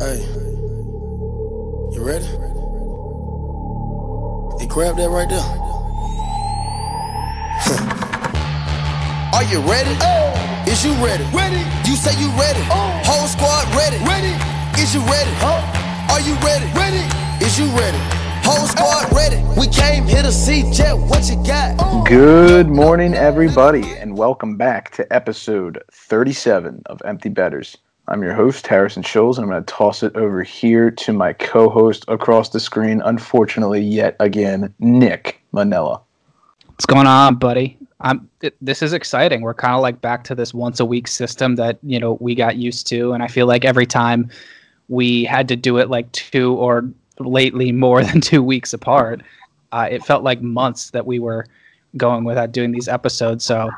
Hey, you ready? Hey, grab that right there. Are you ready? Oh. Is you ready? Ready. You say you ready. Oh. Whole squad ready. Ready. Is you ready? Huh? Are you ready? Ready. Is you ready? Whole squad oh. ready. We came here to see Jet. What you got? Oh. Good morning, everybody, and welcome back to episode 37 of Empty Betters. I'm your host, Harrison Scholes, and I'm going to toss it over here to my co host across the screen, unfortunately, yet again, Nick Manella. What's going on, buddy? I'm. It, this is exciting. We're kind of like back to this once a week system that you know we got used to, and I feel like every time we had to do it like two or lately more than two weeks apart, uh, it felt like months that we were going without doing these episodes. So,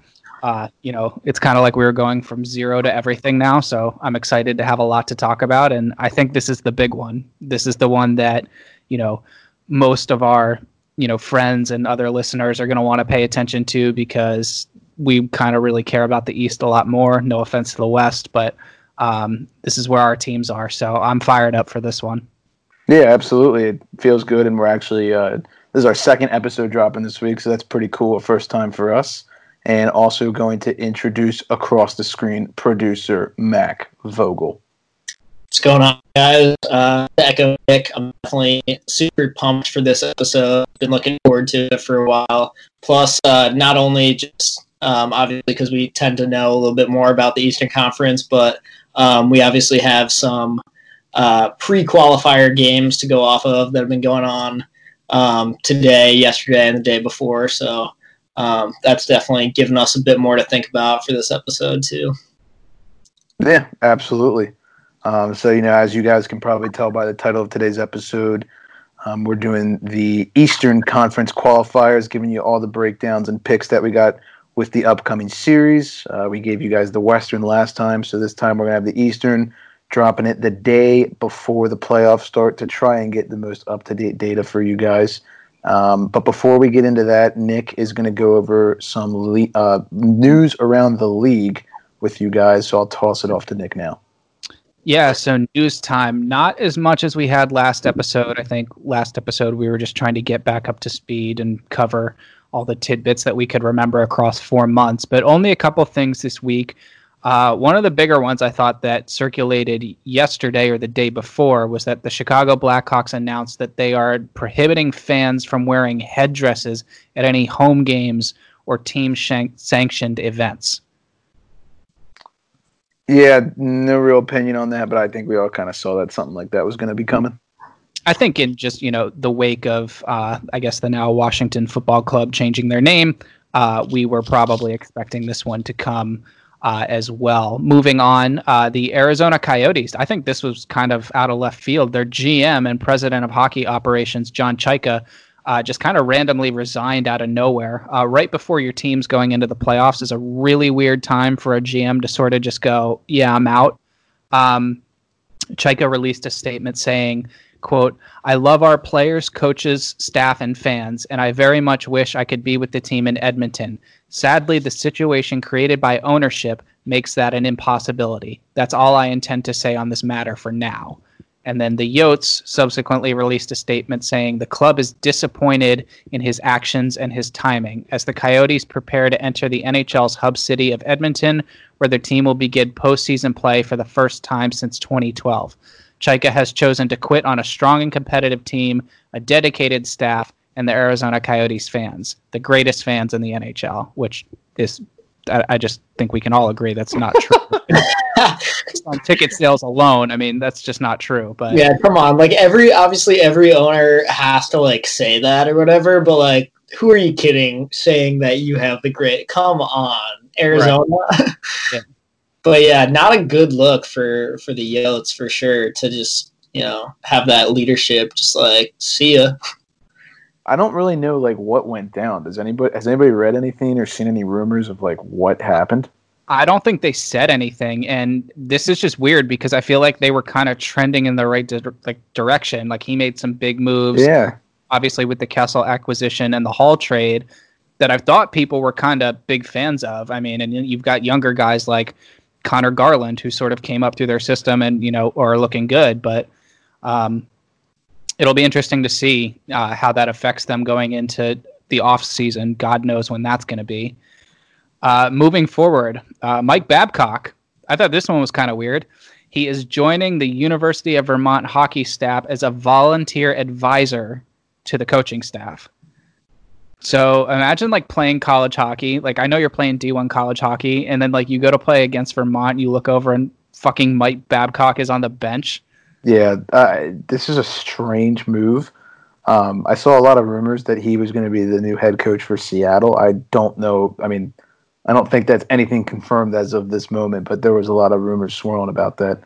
uh, you know, it's kind of like we were going from zero to everything now. So I'm excited to have a lot to talk about, and I think this is the big one. This is the one that you know most of our you know friends and other listeners are going to want to pay attention to because we kind of really care about the East a lot more. No offense to the West, but um, this is where our teams are. So I'm fired up for this one. Yeah, absolutely. It feels good, and we're actually, uh, this is our second episode dropping this week, so that's pretty cool. A first time for us. And also going to introduce across the screen producer Mac Vogel. What's going on, guys? Uh, echo Nick, I'm definitely super pumped for this episode. Been looking forward to it for a while. Plus, uh, not only just um, obviously because we tend to know a little bit more about the Eastern Conference, but um, we obviously have some uh, pre-qualifier games to go off of that have been going on um, today, yesterday, and the day before. So um, that's definitely given us a bit more to think about for this episode too. Yeah, absolutely. Um, so, you know, as you guys can probably tell by the title of today's episode, um, we're doing the Eastern Conference qualifiers, giving you all the breakdowns and picks that we got with the upcoming series. Uh, we gave you guys the Western last time, so this time we're going to have the Eastern, dropping it the day before the playoffs start to try and get the most up to date data for you guys. Um, but before we get into that, Nick is going to go over some le- uh, news around the league with you guys, so I'll toss it off to Nick now. Yeah, so news time. Not as much as we had last episode. I think last episode we were just trying to get back up to speed and cover all the tidbits that we could remember across four months, but only a couple things this week. Uh, one of the bigger ones I thought that circulated yesterday or the day before was that the Chicago Blackhawks announced that they are prohibiting fans from wearing headdresses at any home games or team shank- sanctioned events. Yeah, no real opinion on that, but I think we all kind of saw that something like that was going to be coming. I think in just you know the wake of uh, I guess the now Washington Football Club changing their name, uh, we were probably expecting this one to come uh, as well. Moving on, uh, the Arizona Coyotes. I think this was kind of out of left field. Their GM and president of hockey operations, John Chayka, uh, just kind of randomly resigned out of nowhere. Uh, right before your team's going into the playoffs is a really weird time for a GM to sort of just go, "Yeah, I'm out." Um, Chayka released a statement saying quote i love our players coaches staff and fans and i very much wish i could be with the team in edmonton sadly the situation created by ownership makes that an impossibility. That's all i intend to say on this matter for now. And then the yotes subsequently released a statement saying the club is disappointed in his actions and his timing. As the coyotes prepare to enter the nhl's hub city of edmonton where their team will begin postseason play for the first time since 2012 Chayka has chosen to quit on a strong and competitive team, a dedicated staff, and the Arizona Coyotes fans, the greatest fans in the NHL, which is, I, I just think we can all agree that's not true. on ticket sales alone, I mean, that's just not true. But Yeah, come on. Like every obviously every owner has to like say that or whatever, but like who are you kidding saying that you have the great come on, Arizona? Yeah. But yeah, not a good look for for the Yotes for sure to just, you know, have that leadership just like see ya. I don't really know like what went down. Does anybody has anybody read anything or seen any rumors of like what happened? I don't think they said anything, and this is just weird because I feel like they were kind of trending in the right di- like direction. Like he made some big moves. Yeah. obviously with the Kessel acquisition and the Hall trade that I thought people were kind of big fans of. I mean, and you've got younger guys like Conor Garland, who sort of came up through their system and you know are looking good. But um, it'll be interesting to see uh, how that affects them going into the off season. God knows when that's going to be. Uh, moving forward, uh, Mike Babcock. I thought this one was kind of weird. He is joining the University of Vermont hockey staff as a volunteer advisor to the coaching staff. So imagine like playing college hockey. Like I know you're playing D1 college hockey, and then like you go to play against Vermont, you look over and fucking Mike Babcock is on the bench. Yeah, uh, this is a strange move. Um, I saw a lot of rumors that he was going to be the new head coach for Seattle. I don't know. I mean, I don't think that's anything confirmed as of this moment, but there was a lot of rumors swirling about that.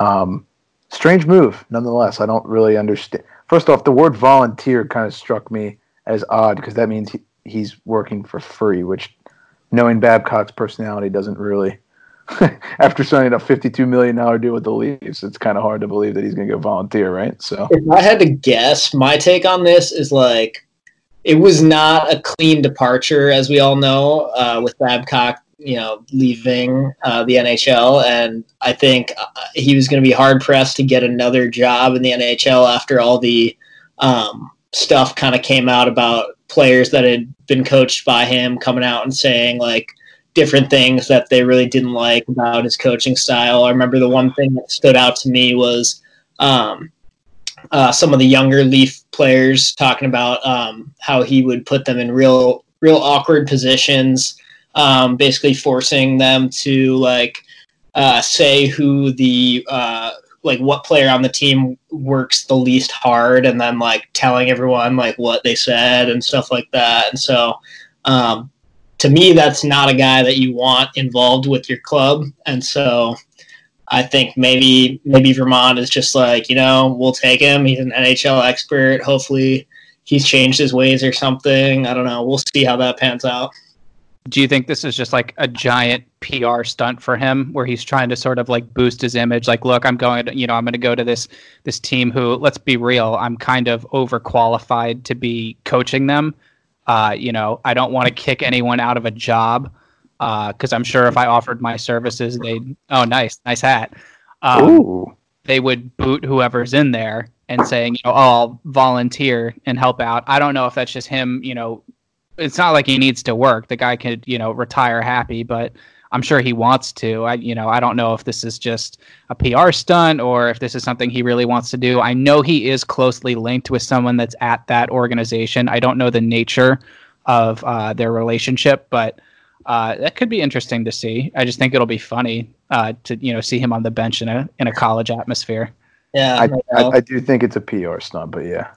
Um, strange move, nonetheless. I don't really understand. First off, the word volunteer kind of struck me as odd because that means he, he's working for free, which, knowing Babcock's personality, doesn't really. After signing a fifty-two million dollar deal with the Leafs, it's kind of hard to believe that he's going to go volunteer, right? So, if I had to guess, my take on this is like it was not a clean departure, as we all know, uh, with Babcock, you know, leaving uh, the NHL, and I think uh, he was going to be hard pressed to get another job in the NHL after all the um, stuff kind of came out about players that had been coached by him coming out and saying like different things that they really didn't like about his coaching style. I remember the one thing that stood out to me was um, uh, some of the younger Leaf players talking about um, how he would put them in real, real awkward positions, um, basically forcing them to like uh, say who the uh, like what player on the team works the least hard and then like telling everyone like what they said and stuff like that and so um, to me that's not a guy that you want involved with your club. And so i think maybe maybe vermont is just like you know we'll take him. He's an nhl expert. Hopefully he's changed his ways or something. I don't know. We'll see how that pans out. Do you think this is just like a giant PR stunt for him where he's trying to sort of like boost his image? Like look I'm going to you know I'm going to go to this this team who let's be real I'm kind of overqualified to be coaching them uh, you know I don't want to kick anyone out of a job because uh, I'm sure if I offered my services they'd oh nice nice hat. Um, they would boot whoever's in there and saying you know oh, I'll volunteer and help out. I don't know if that's just him you know it's not like he needs to work. The guy could, you know, retire happy, but I'm sure he wants to. I, you know, I don't know if this is just a PR stunt or if this is something he really wants to do. I know he is closely linked with someone that's at that organization. I don't know the nature of uh, their relationship, but uh, that could be interesting to see. I just think it'll be funny uh, to you know see him on the bench in a in a college atmosphere. Yeah, I, I, I do think it's a PR stunt, but yeah.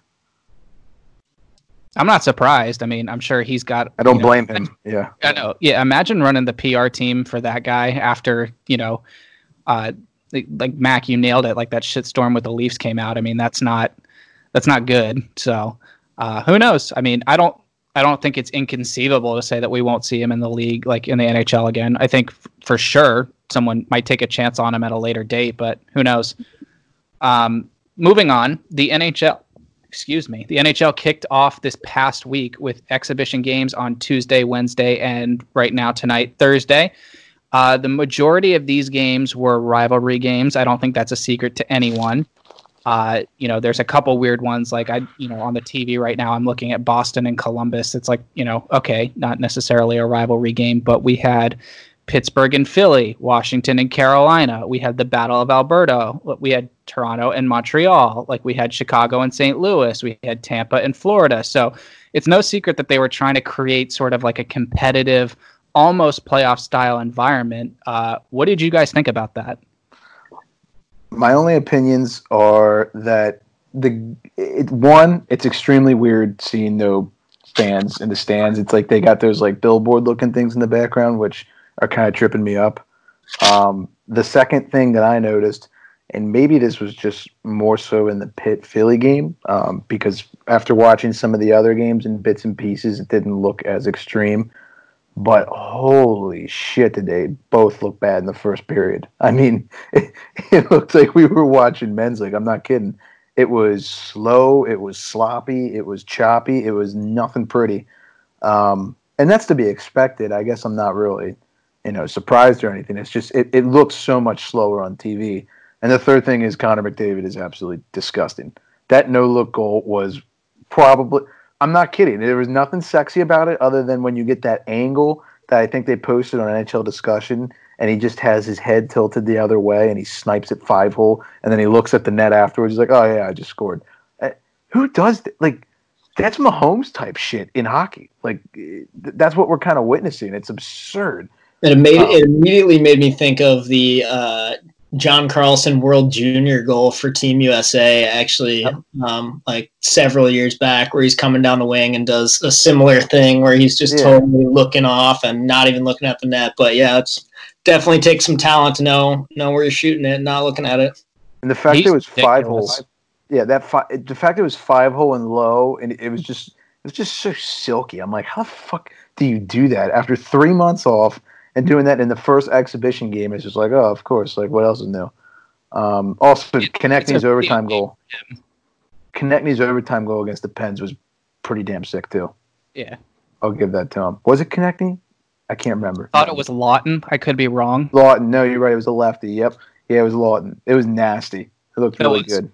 I'm not surprised. I mean, I'm sure he's got. I don't know, blame him. Yeah. I know. Yeah. Imagine running the PR team for that guy after you know, uh, like Mac, you nailed it. Like that shitstorm with the Leafs came out. I mean, that's not that's not good. So, uh, who knows? I mean, I don't I don't think it's inconceivable to say that we won't see him in the league, like in the NHL again. I think f- for sure someone might take a chance on him at a later date, but who knows? Um, moving on, the NHL excuse me, the NHL kicked off this past week with exhibition games on Tuesday, Wednesday, and right now tonight, Thursday. Uh, the majority of these games were rivalry games. I don't think that's a secret to anyone. Uh, you know, there's a couple weird ones like I, you know, on the TV right now, I'm looking at Boston and Columbus. It's like, you know, okay, not necessarily a rivalry game, but we had Pittsburgh and Philly, Washington and Carolina. We had the Battle of Alberta. We had Toronto and Montreal. Like we had Chicago and St. Louis. We had Tampa and Florida. So it's no secret that they were trying to create sort of like a competitive, almost playoff style environment. Uh, what did you guys think about that? My only opinions are that the it, one, it's extremely weird seeing no fans in the stands. It's like they got those like billboard looking things in the background, which are kind of tripping me up. Um, the second thing that I noticed, and maybe this was just more so in the Pitt Philly game, um, because after watching some of the other games in bits and pieces, it didn't look as extreme. But holy shit, did they both look bad in the first period? I mean, it, it looked like we were watching men's league. I'm not kidding. It was slow. It was sloppy. It was choppy. It was nothing pretty. Um, and that's to be expected. I guess I'm not really you know surprised or anything. It's just it, it looks so much slower on TV. And the third thing is Connor McDavid is absolutely disgusting. That no look goal was probably I'm not kidding. There was nothing sexy about it other than when you get that angle that I think they posted on NHL discussion and he just has his head tilted the other way and he snipes it five hole and then he looks at the net afterwards. He's like, "Oh yeah, I just scored." Uh, who does that? like? That's Mahomes type shit in hockey. Like that's what we're kind of witnessing. It's absurd. And it made it immediately made me think of the uh, John Carlson World Junior goal for Team USA. Actually, yep. um, like several years back, where he's coming down the wing and does a similar thing where he's just yeah. totally looking off and not even looking at the net. But yeah, it's definitely takes some talent to know know where you're shooting it, not looking at it. And the fact He's it was five holes, yeah, that fi- the fact it was five hole and low, and it was just it was just so silky. I'm like, how the fuck do you do that after three months off and doing that in the first exhibition game? is just like, oh, of course. Like, what else is new? Um, also, it, Konecny's overtime goal. Konecny's overtime goal against the Pens was pretty damn sick too. Yeah, I'll give that to him. Was it Konecny? I can't remember. Thought it was Laughton. I could be wrong. Laughton. No, you're right. It was a lefty. Yep. Yeah, it was Laughton. It was nasty. It looked really was, good.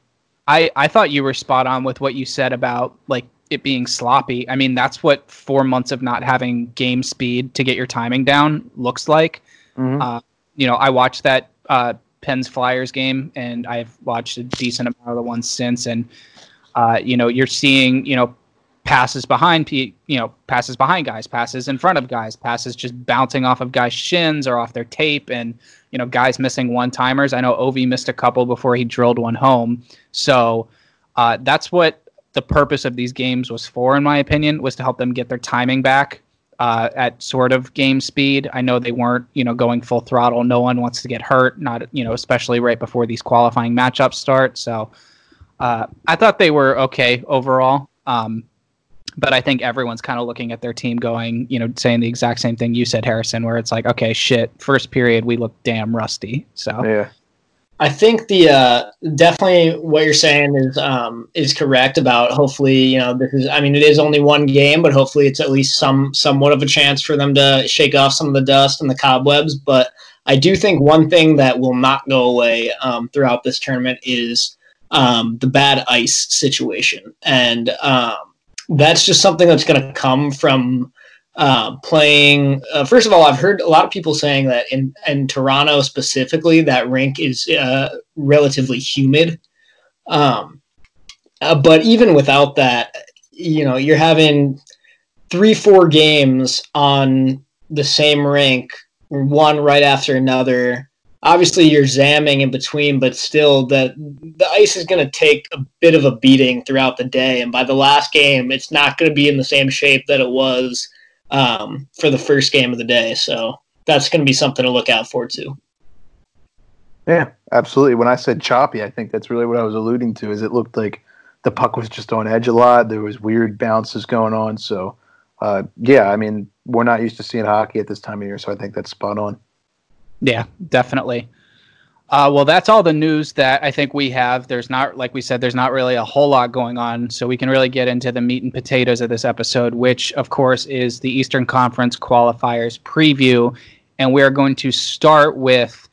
I, I thought you were spot on with what you said about like it being sloppy. I mean, that's what four months of not having game speed to get your timing down looks like. Mm-hmm. Uh, you know, I watched that uh, Pens Flyers game, and I've watched a decent amount of the ones since. And uh, you know, you're seeing you know passes behind you know passes behind guys passes in front of guys passes just bouncing off of guys shins or off their tape and you know guys missing one timers i know ovi missed a couple before he drilled one home so uh, that's what the purpose of these games was for in my opinion was to help them get their timing back uh, at sort of game speed i know they weren't you know going full throttle no one wants to get hurt not you know especially right before these qualifying matchups start so uh, i thought they were okay overall um, but I think everyone's kind of looking at their team going, you know, saying the exact same thing you said, Harrison, where it's like, okay, shit, first period we look damn rusty. So yeah. I think the uh, definitely what you're saying is um, is correct about hopefully you know this is I mean it is only one game but hopefully it's at least some somewhat of a chance for them to shake off some of the dust and the cobwebs. But I do think one thing that will not go away um, throughout this tournament is um, the bad ice situation. And um, that's just something that's going to come from uh, playing. Uh, first of all, I've heard a lot of people saying that in, in Toronto specifically, that rink is uh, relatively humid. Um, uh, but even without that, you know, you're having three, four games on the same rink, one right after another obviously you're zamming in between, but still the the ice is going to take a bit of a beating throughout the day, and by the last game, it's not going to be in the same shape that it was um, for the first game of the day. So that's going to be something to look out for too. Yeah, absolutely. When I said choppy, I think that's really what I was alluding to. Is it looked like the puck was just on edge a lot. There was weird bounces going on. So, uh, yeah, I mean, we're not used to seeing hockey at this time of year, so I think that's spot on. Yeah, definitely. Uh, well, that's all the news that I think we have. There's not, like we said, there's not really a whole lot going on. So we can really get into the meat and potatoes of this episode, which, of course, is the Eastern Conference qualifiers preview. And we're going to start with,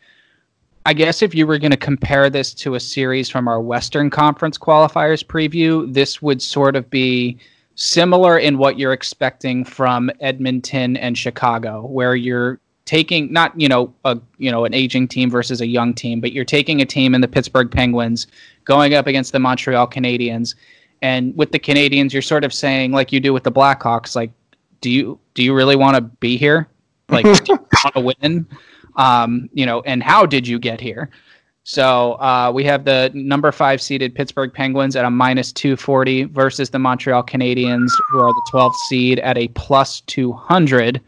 I guess, if you were going to compare this to a series from our Western Conference qualifiers preview, this would sort of be similar in what you're expecting from Edmonton and Chicago, where you're taking not you know a you know an aging team versus a young team, but you're taking a team in the Pittsburgh Penguins going up against the Montreal Canadiens, and with the Canadiens, you're sort of saying like you do with the Blackhawks, like do you do you really want to be here? Like do you want to win? Um, you know, and how did you get here? So uh, we have the number five seeded Pittsburgh Penguins at a minus 240 versus the Montreal Canadiens, who are the 12th seed at a plus 200.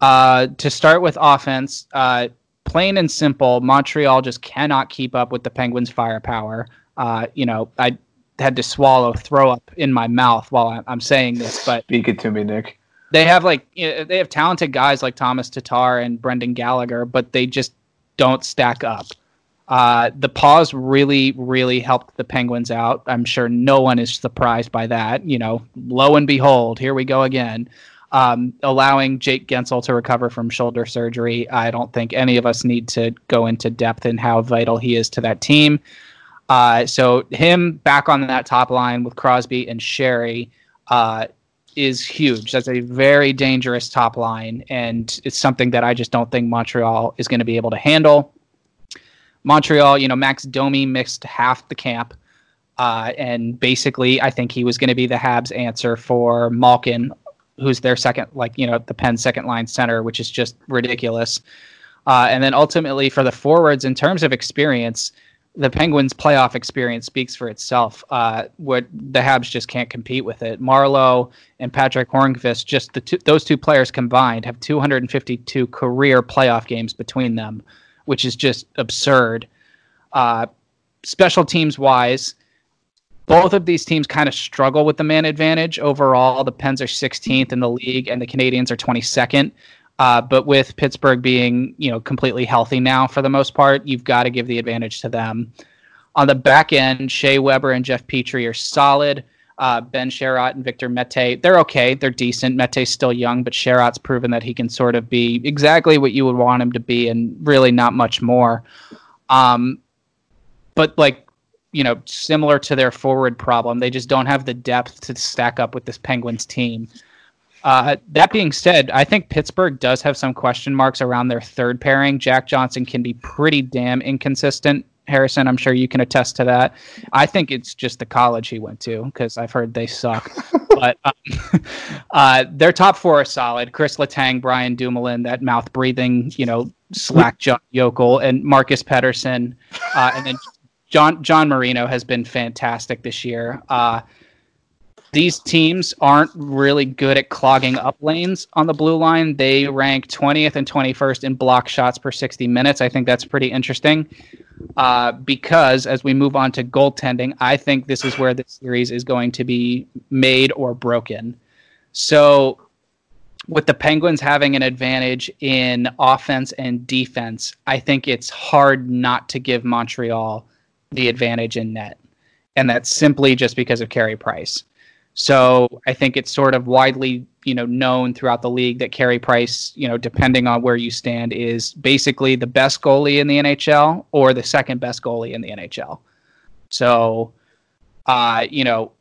Uh, to start with offense, uh, plain and simple, Montreal just cannot keep up with the Penguins' firepower. Uh, you know, I had to swallow throw up in my mouth while I'm saying this, but speak it to me, Nick. They have like you know, they have talented guys like Tomas Tatar and Brendan Gallagher, but they just don't stack up. Uh, the pause really, really helped the Penguins out. I'm sure no one is surprised by that. You know, lo and behold, here we go again. Um, allowing Jake Guentzel to recover from shoulder surgery, I don't think any of us need to go into depth in how vital he is to that team. Uh, so him back on that top line with Crosby and Sheary uh, is huge. That's a very dangerous top line, and it's something that I just don't think Montreal is going to be able to handle. Montreal, you know, Max Domi missed half the camp. Uh, and basically, I think he was going to be the Habs' answer for Malkin, who's their second, like, you know, the Penn second line center, which is just ridiculous. Uh, and then ultimately, for the forwards, in terms of experience, the Penguins' playoff experience speaks for itself. Uh, what the Habs just can't compete with it. Marleau and Patrick Hornqvist, just the two, those two players combined, have 252 career playoff games between them, which is just absurd. Uh, special teams wise, both of these teams kind of struggle with the man advantage overall. The Pens are 16th in the league, and the Canadiens are 22nd. Uh, but with Pittsburgh being, you know, completely healthy now for the most part, you've got to give the advantage to them. On the back end, Shea Weber and Jeff Petry are solid. Uh, ben Chiarot and Victor Mete, they're okay. They're decent. Mete's still young, but Chiarot's proven that he can sort of be exactly what you would want him to be and really not much more. Um, but like you know, similar to their forward problem. They just don't have the depth to stack up with this Penguins team. Uh, that being said, I think Pittsburgh does have some question marks around their third pairing. Jack Johnson can be pretty damn inconsistent. Harrison, I'm sure you can attest to that. I think it's just the college he went to because I've heard they suck. but um, uh, their top four are solid: Chris Letang, Brian Dumoulin, that mouth breathing, you know, slack John Yokel, and Marcus Pettersson, uh, and then John John Marino has been fantastic this year. Uh, these teams aren't really good at clogging up lanes on the blue line. They rank 20th and 21st in block shots per 60 minutes. I think that's pretty interesting uh, because as we move on to goaltending, I think this is where the series is going to be made or broken. So, with the Penguins having an advantage in offense and defense, I think it's hard not to give Montreal the advantage in net. And that's simply just because of Carey Price. So I think it's sort of widely, you know, known throughout the league that Carey Price, you know, depending on where you stand, is basically the best goalie in the NHL or the second best goalie in the NHL. So, uh, you know,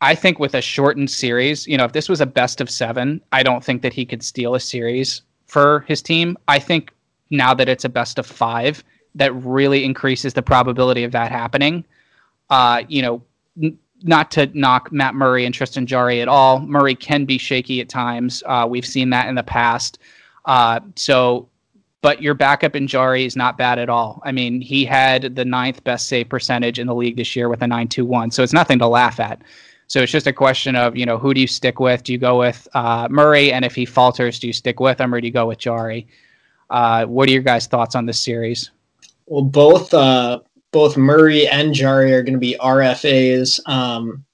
I think with a shortened series, you know, if this was a best of seven, I don't think that he could steal a series for his team. I think now that it's a best of five, that really increases the probability of that happening. Uh, you know, n- not to knock Matt Murray and Tristan Jarry at all. Murray can be shaky at times. Uh, we've seen that in the past. Uh, so, but your backup in Jarry is not bad at all. I mean, he had the ninth best save percentage in the league this year with a 9.21. So it's nothing to laugh at. So it's just a question of, you know, who do you stick with? Do you go with uh, Murray? And if he falters, do you stick with him or do you go with Jarry? Uh, what are your guys' thoughts on this series? Well, both uh, both Murray and Jarry are going to be RFAs um,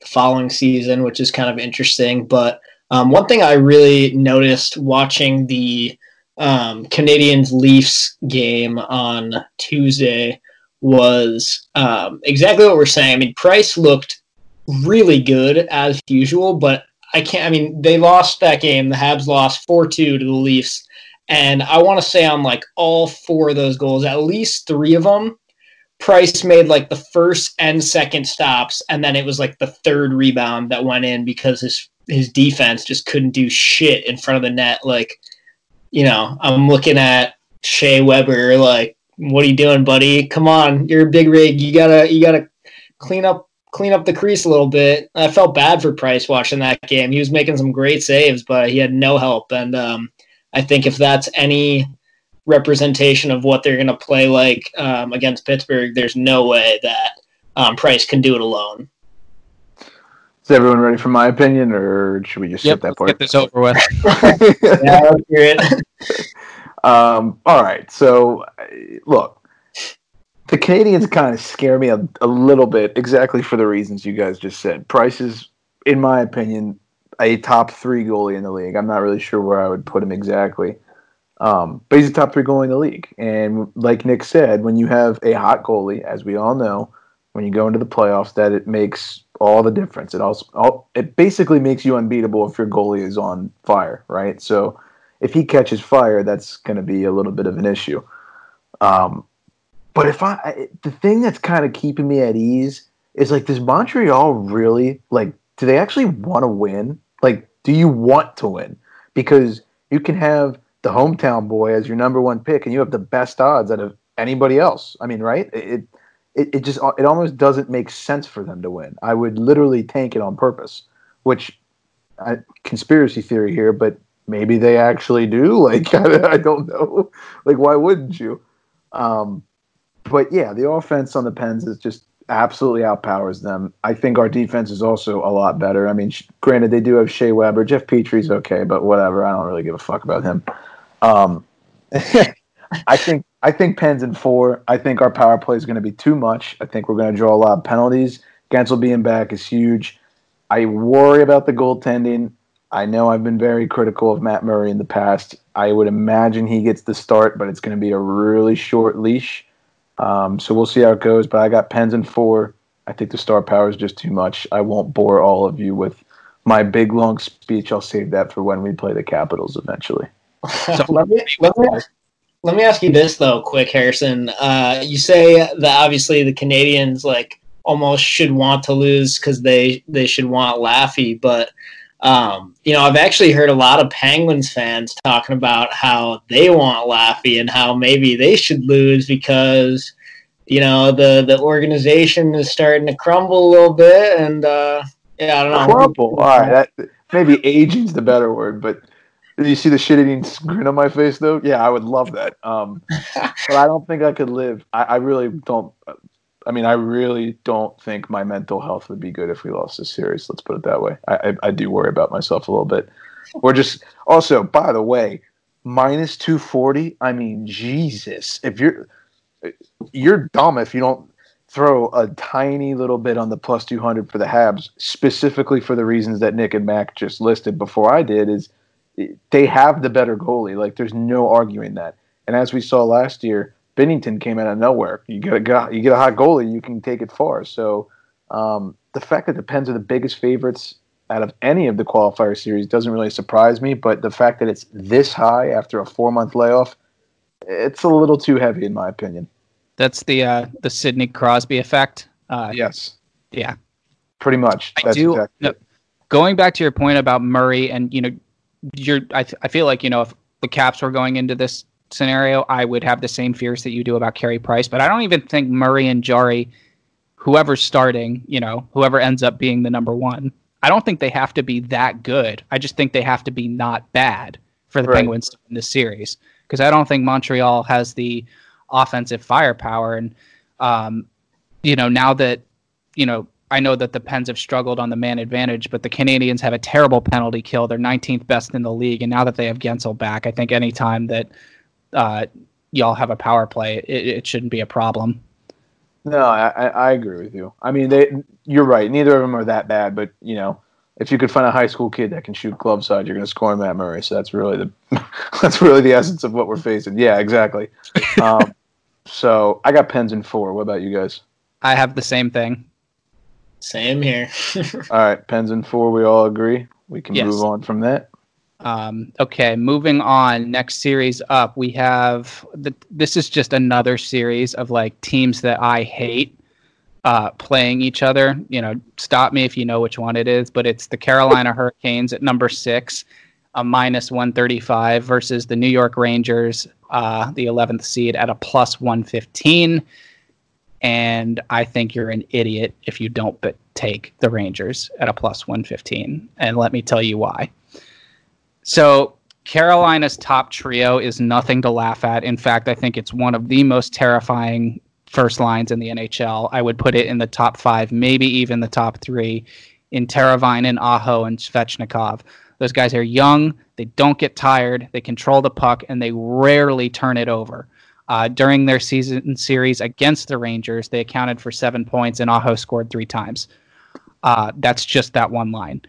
the following season, which is kind of interesting. But um, one thing I really noticed watching the um, Canadiens Leafs game on Tuesday was um, exactly what we're saying. I mean, Price looked really good as usual, but I can't. I mean, they lost that game. The Habs lost four two to the Leafs and I want to say on like all four of those goals, at least three of them, Price made like the first and second stops, and then it was like the third rebound that went in because his his defense just couldn't do shit in front of the net. Like, you know, I'm looking at Shea Weber, like, what are you doing, buddy? Come on, you're a big rig. You gotta you gotta clean up clean up the crease a little bit. I felt bad for Price watching that game. He was making some great saves, but he had no help. And um, I think if that's any representation of what they're going to play like um, against Pittsburgh, there's no way that um, Price can do it alone. Is everyone ready for my opinion, or should we just yep, skip that part? Get this over with. yeah, let's hear it. Um, all right. So, look, the Canadiens kind of scare me a, a little bit, exactly for the reasons you guys just said. Price is, in my opinion, a top three goalie in the league. I'm not really sure where I would put him exactly. Um, but he's a top three goalie in the league. And like Nick said, when you have a hot goalie, as we all know, when you go into the playoffs, that it makes all the difference. It also all, it basically makes you unbeatable if your goalie is on fire, right? So if he catches fire, that's going to be a little bit of an issue. Um, but if I the thing that's kind of keeping me at ease is like, does Montreal really like? Do they actually want to win? Like, do you want to win? Because you can have the hometown boy as your number one pick, and you have the best odds out of anybody else. I mean, right? It it, it just it almost doesn't make sense for them to win. I would literally tank it on purpose, which I, conspiracy theory here, but maybe they actually do. Like I, I don't know. Like why wouldn't you? Um, but yeah, the offense on the Pens is just absolutely outpowers them. I think our defense is also a lot better. I mean, granted, they do have Shea Weber. Jeff Petry's okay, but whatever. I don't really give a fuck about him. Um, I think I think Pens in four. I think our power play is going to be too much. I think we're going to draw a lot of penalties. Guentzel being back is huge. I worry about the goaltending. I know I've been very critical of Matt Murray in the past. I would imagine he gets the start, but it's going to be a really short leash. Um, so we'll see how it goes. But I got Pens in four. I think the star power is just too much. I won't bore all of you with my big long speech. I'll save that for when we play the Capitals eventually. Let me, let me let me ask you this though, quick, Harrison. Uh, you say that obviously the Canadiens like almost should want to lose because they they should want Laffy, but um, you know I've actually heard a lot of Penguins fans talking about how they want Laffy and how maybe they should lose because you know the the organization is starting to crumble a little bit, and uh, yeah, I don't know. Crumble. All right, that, maybe aging's the better word, but you see the shit eating grin on my face though? Yeah, I would love that. Um, but I don't think I could live. I, I, really don't. I mean, I really don't think my mental health would be good if we lost this series. Let's put it that way. I, I, I do worry about myself a little bit. We're just also, by the way, minus two forty. I mean, Jesus, if you're you're dumb if you don't throw a tiny little bit on the plus 200 for the Habs, specifically for the reasons that Nick and Mac just listed before I did, is they have the better goalie. Like there's no arguing that. And as we saw last year, Binnington came out of nowhere. You get a you get a hot goalie, you can take it far. So um, the fact that the Pens are the biggest favorites out of any of the qualifier series doesn't really surprise me. But the fact that it's this high after a four month layoff, it's a little too heavy in my opinion. That's the uh, the Sidney Crosby effect. Uh, yes. Yeah. Pretty much. I That's do. Exactly no, going back to your point about Murray and you know you're I, I feel like you know if the Caps were going into this scenario, I would have the same fears that you do about Carey Price. But I don't even think Murray and Jarry, whoever's starting, you know, whoever ends up being the number one, I don't think they have to be that good. I just think they have to be not bad for the right. Penguins to win this series because I don't think Montreal has the offensive firepower. And um, you know, now that you know I know that the Pens have struggled on the man advantage, but the Canadiens have a terrible penalty kill. They're 19th best in the league, and now that they have Guentzel back, I think any time that uh, y'all have a power play, it, it, shouldn't be a problem. No, I, I agree with you. I mean, they, you're right. Neither of them are that bad, but you know, if you could find a high school kid that can shoot glove side, you're going to score Matt Murray. So that's really the that's really the essence of what we're facing. Yeah, exactly. Um, so I got Pens in four. What about you guys? I have the same thing. Same here. all right, Pens in four. We all agree. We can yes. move on from that. Um, okay, moving on. Next series up, we have the, this is just another series of like teams that I hate uh, playing each other. You know, stop me if you know which one it is, but it's the Carolina Hurricanes at number six, a minus 135 versus the New York Rangers, uh, the 11th seed at a plus 115 and I think you're an idiot if you don't but take the Rangers at a plus 115. And let me tell you why. So, Carolina's top trio is nothing to laugh at. In fact, I think it's one of the most terrifying first lines in the NHL. I would put it in the top five, maybe even the top three in Teravainen and Aho, and Svechnikov. Those guys are young, they don't get tired, they control the puck, and they rarely turn it over. Uh, during their season series against the Rangers, they accounted for seven points, and Aho scored three times. Uh, that's just that one line.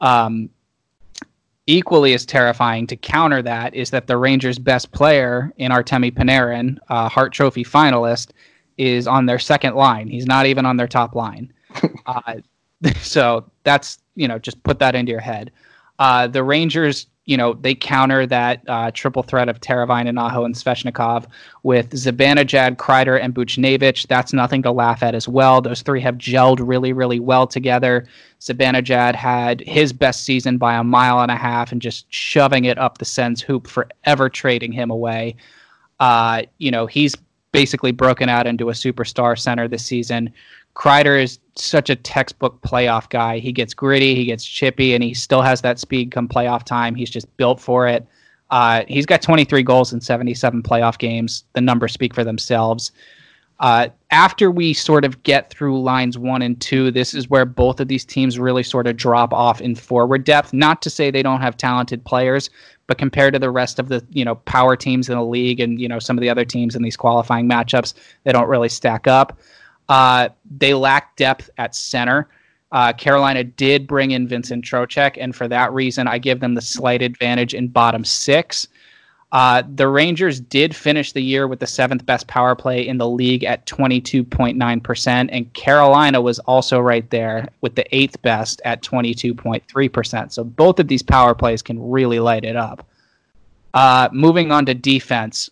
Um, equally as terrifying to counter that is that the Rangers' best player in Artemi Panarin, uh, Hart Trophy finalist, is on their second line. He's not even on their top line. Uh, so that's you know just put that into your head. Uh, the Rangers you know, they counter that uh, triple threat of Teravainen, Aho, and Svechnikov with Zibanejad, Kreider, and Buchnevich. That's nothing to laugh at as well. Those three have gelled really, really well together. Zibanejad had his best season by a mile and a half and just shoving it up the Sens hoop, forever trading him away. Uh, you know, he's basically broken out into a superstar center this season. Kreider is such a textbook playoff guy. He gets gritty, he gets chippy, and he still has that speed come playoff time. He's just built for it. Uh, he's got 23 goals in 77 playoff games. The numbers speak for themselves. Uh, after we sort of get through lines one and two, this is where both of these teams really sort of drop off in forward depth. Not to say they don't have talented players, but compared to the rest of the you know power teams in the league and you know some of the other teams in these qualifying matchups, they don't really stack up. Uh, they lack depth at center. Uh, Carolina did bring in Vincent Trocheck, and for that reason, I give them the slight advantage in bottom six. Uh, the Rangers did finish the year with the seventh best power play in the league at 22.9%, and Carolina was also right there with the eighth best at 22.3%. So both of these power plays can really light it up. Uh, moving on to defense,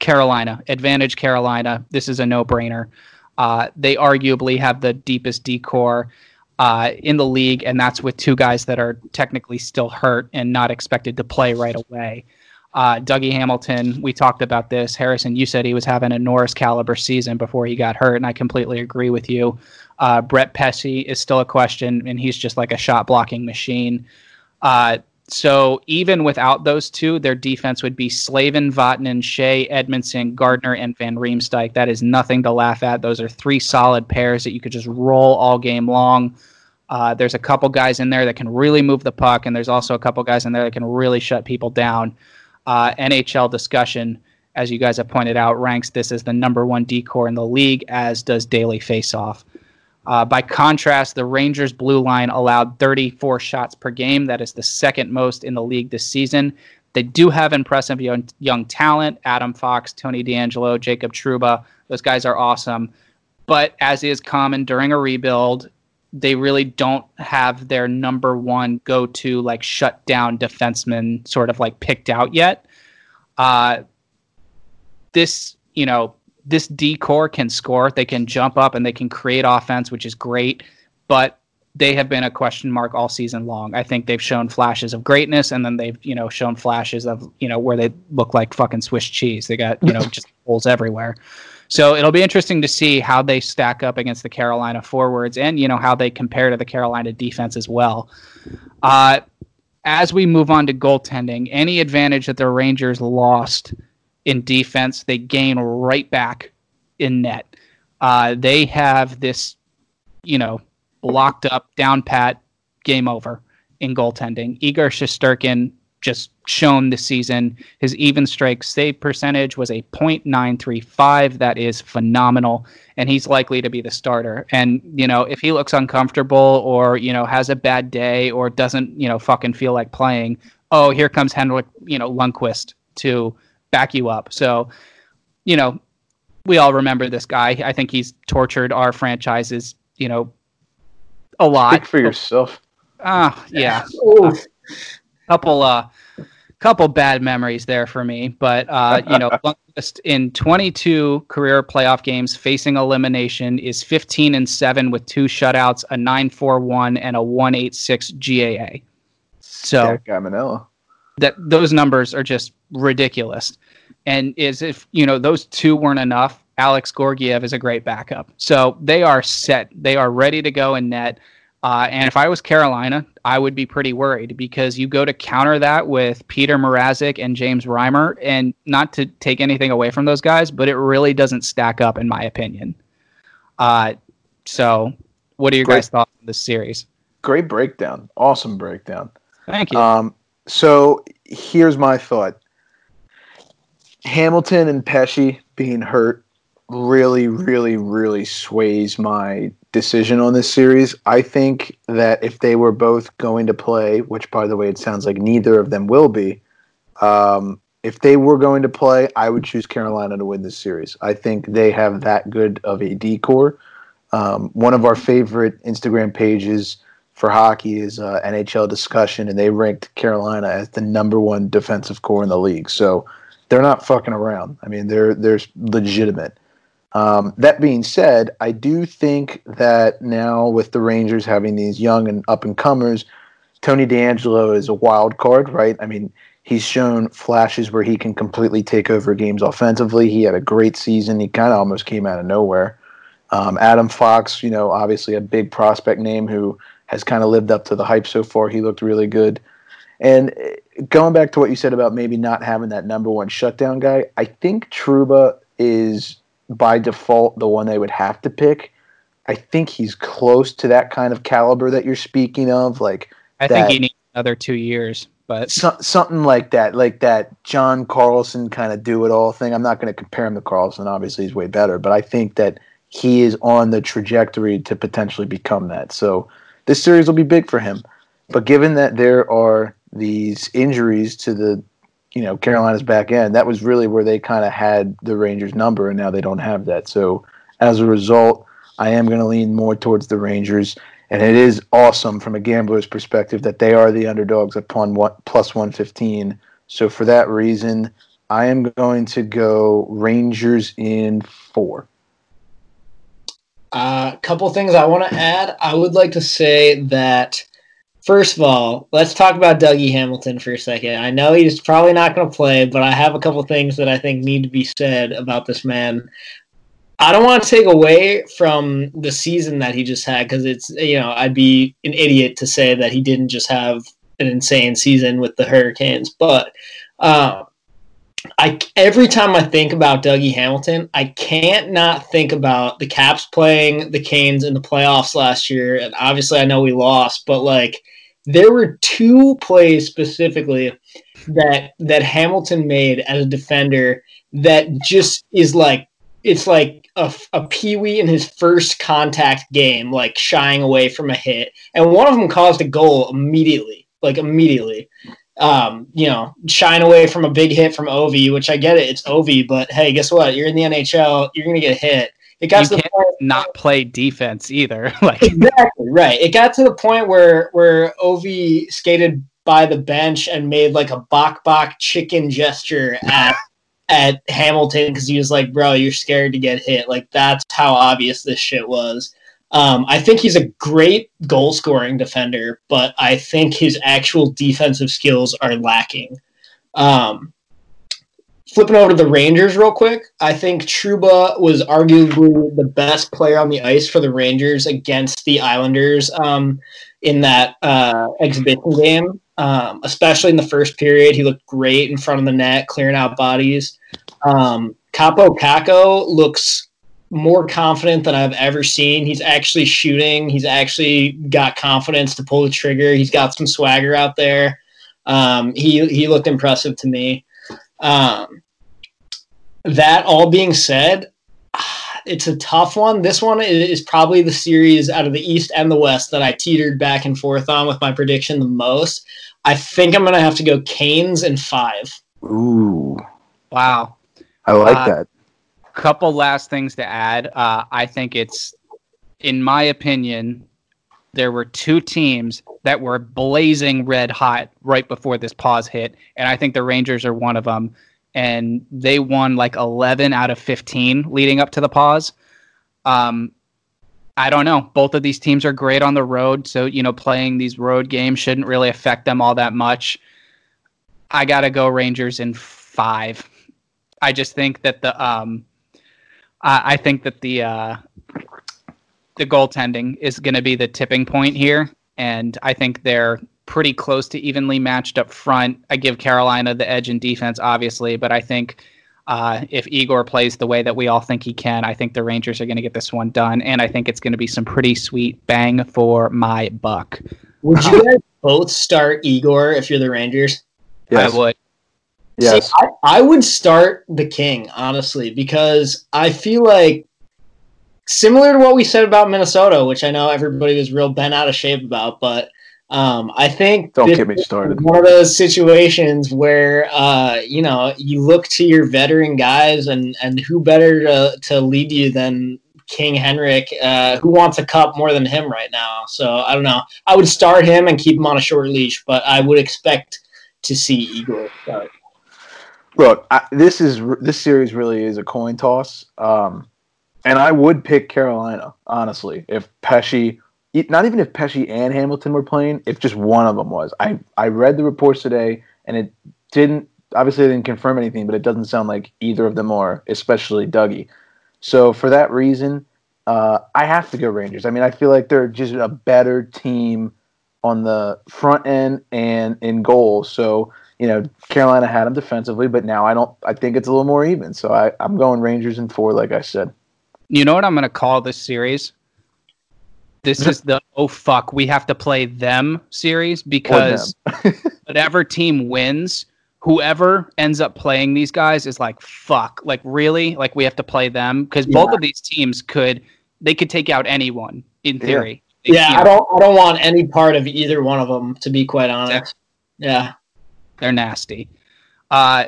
Carolina, advantage Carolina. This is a no brainer. Uh, they arguably have the deepest decor uh, in the league, and that's with two guys that are technically still hurt and not expected to play right away. Uh, Dougie Hamilton, we talked about this. Harrison, you said he was having a Norris caliber season before he got hurt, and I completely agree with you. Uh, Brett Pesce is still a question, and he's just like a shot blocking machine. Uh, so even without those two, their defense would be Slavin, Vatanen, Shea, Edmundson, Gardiner, and Van Riemsdyk. That is nothing to laugh at. Those are three solid pairs that you could just roll all game long. Uh, there's a couple guys in there that can really move the puck, and there's also a couple guys in there that can really shut people down. Uh, NHL discussion, as you guys have pointed out, ranks this as the number one decor in the league, as does Daily Faceoff. Uh, by contrast, the Rangers' blue line allowed 34 shots per game. That is the second most in the league this season. They do have impressive young, young talent Adam Fox, Tony DeAngelo, Jacob Trouba. Those guys are awesome. But as is common during a rebuild, they really don't have their number one go to, like, shut down defenseman sort of like picked out yet. Uh, this, you know, this decor can score. They can jump up and they can create offense, which is great. But they have been a question mark all season long. I think they've shown flashes of greatness, and then they've you know shown flashes of you know where they look like fucking Swiss cheese. They got you know just holes everywhere. So it'll be interesting to see how they stack up against the Carolina forwards, and you know how they compare to the Carolina defense as well. Uh, as we move on to goaltending, any advantage that the Rangers lost in defense, they gain right back in net. Uh, they have this, you know, locked up, down pat, game over in goaltending. Igor Shesterkin just shown this season. His even strike save percentage was a .935. That is phenomenal, and he's likely to be the starter. And you know, if he looks uncomfortable or you know has a bad day or doesn't you know fucking feel like playing, oh, here comes Henrik, you know, Lundqvist to back you up. So, you know, we all remember this guy. I think he's tortured our franchises, you know, a lot. Speak for yourself. Ah, uh, yeah. Couple uh couple bad memories there for me, but uh, you know, Lundqvist in 22 career playoff games facing elimination is 15 and 7 with two shutouts, a 941 and a 186 GAA. So, yeah, Manella that those numbers are just ridiculous. And is if you know those two weren't enough, Alex Georgiev is a great backup. So they are set. They are ready to go in net. Uh, and if I was Carolina, I would be pretty worried because you go to counter that with Petr Mrazek and James Reimer, and not to take anything away from those guys, but it really doesn't stack up in my opinion. Uh, so, what are your great. guys' thoughts on this series? Great breakdown, awesome breakdown. Thank you. Um, so here's my thought. Hamilton and Pesce being hurt really, really, really sways my decision on this series. I think that if they were both going to play, which by the way, it sounds like neither of them will be, um, if they were going to play, I would choose Carolina to win this series. I think they have that good of a decor. Um, one of our favorite Instagram pages for hockey is uh, NHL discussion, and they ranked Carolina as the number one defensive core in the league. So they're not fucking around. I mean, they're they're legitimate. Um, that being said, I do think that now with the Rangers having these young and up and comers, Tony DeAngelo is a wild card, right? I mean, he's shown flashes where he can completely take over games offensively. He had a great season. He kind of almost came out of nowhere. Um, Adam Fox, you know, obviously a big prospect name who has kind of lived up to the hype so far. He looked really good. And eh, going back to what you said about maybe not having that number one shutdown guy, I think Trouba is by default the one they would have to pick. I think he's close to that kind of caliber that you're speaking of. Like I that, think he needs another two years, but so, something like that, like that John Carlson kind of do it all thing. I'm not going to compare him to Carlson. Obviously, he's way better, but I think that he is on the trajectory to potentially become that. So this series will be big for him. But given that there are these injuries to the you know Carolina's back end, that was really where they kind of had the Rangers number, and now they don't have that. So as a result, I am going to lean more towards the Rangers, and it is awesome from a gambler's perspective that they are the underdogs one, plus one fifteen. So for that reason, I am going to go Rangers in four. A uh, couple things I want to add. I would like to say that First of all, let's talk about Dougie Hamilton for a second. I know he's probably not going to play, but I have a couple things that I think need to be said about this man. I don't want to take away from the season that he just had because it's, you know, I'd be an idiot to say that he didn't just have an insane season with the Hurricanes. But uh, I every time I think about Dougie Hamilton, I can't not think about the Caps playing the Canes in the playoffs last year. And obviously, I know we lost, but like there were two plays specifically that that Hamilton made as a defender that just is like it's like a, a peewee in his first contact game, like shying away from a hit, and one of them caused a goal immediately, like immediately. Um, you know, shine away from a big hit from Ovi, which I get it, it's Ovi, but hey, guess what? You're in the NHL, you're gonna get hit. It got you to the point not play defense either. like exactly right. It got to the point where where Ovi skated by the bench and made like a bok bok chicken gesture at at Hamilton because he was like, "Bro, you're scared to get hit." Like that's how obvious this shit was. Um, I think he's a great goal scoring defender, but I think his actual defensive skills are lacking. Um, flipping over to the Rangers real quick, I think Trouba was arguably the best player on the ice for the Rangers against the Islanders um, in that uh, exhibition game, um, especially in the first period. He looked great in front of the net, clearing out bodies. Um, Kaapo Kakko looks more confident than I've ever seen. He's actually shooting. He's actually got confidence to pull the trigger. He's got some swagger out there. Um, he he looked impressive to me. Um, that all being said, it's a tough one. This one is probably the series out of the East and the West that I teetered back and forth on with my prediction the most. I think I'm going to have to go Canes in five. Ooh. Wow. I like uh, that. Couple last things to add. Uh, I think it's, in my opinion, there were two teams that were blazing red hot right before this pause hit, and I think the Rangers are one of them and they won like 11 out of 15 leading up to the pause. Um, I don't know. Both of these teams are great on the road, so you know playing these road games shouldn't really affect them all that much. I gotta go Rangers in five. I just think that the um, I, I think that the uh, the goaltending is going to be the tipping point here, and I think they're pretty close to evenly matched up front. I give Carolina the edge in defense, obviously, but I think uh, if Igor plays the way that we all think he can, I think the Rangers are going to get this one done, and I think it's going to be some pretty sweet bang for my buck. Would you guys both start Igor if you're the Rangers? Yes. I would. Yes. See, I, I would start the King, honestly, because I feel like similar to what we said about Minnesota, which I know everybody was real bent out of shape about, but um, I think don't get me started. One of those situations where uh, you know you look to your veteran guys, and and who better to to lead you than King Henrik, uh, who wants a cup more than him right now. So I don't know. I would start him and keep him on a short leash, but I would expect to see Igor start. Look, I, this is this series really is a coin toss, um, and I would pick Carolina honestly if Pesce, not even if Pesce and Hamilton were playing, if just one of them was. I I read the reports today, and it didn't obviously they didn't confirm anything, but it doesn't sound like either of them are, especially Dougie. So for that reason, uh, I have to go Rangers. I mean, I feel like they're just a better team on the front end and in goal. So you know, Carolina had them defensively, but now I don't. I think it's a little more even. So I, I'm going Rangers in four, like I said. You know what I'm going to call this series? This is the oh fuck, we have to play them series because whatever team wins, whoever ends up playing these guys is like fuck, like really, like we have to play them because yeah. both of these teams could they could take out anyone in theory. Yeah, yeah I don't I don't want any part of either one of them to be quite honest. Yeah. They're nasty. Uh,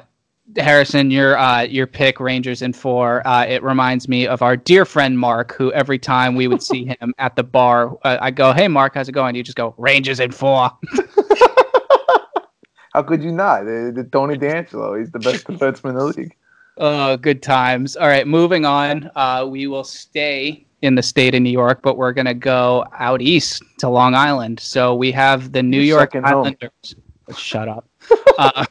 Harrison, your uh, your pick Rangers in four. Uh, it reminds me of our dear friend Mark, who every time we would see him at the bar, uh, I go, "Hey Mark, how's it going?" You just go, "Rangers in four. How could you not? The, the Tony DeAngelo, he's the best defenseman in the league. Oh, good times. All right, moving on. Uh, we will stay in the state of New York, but we're gonna go out east to Long Island. So we have the New You're York Islanders. Home. Shut up. uh,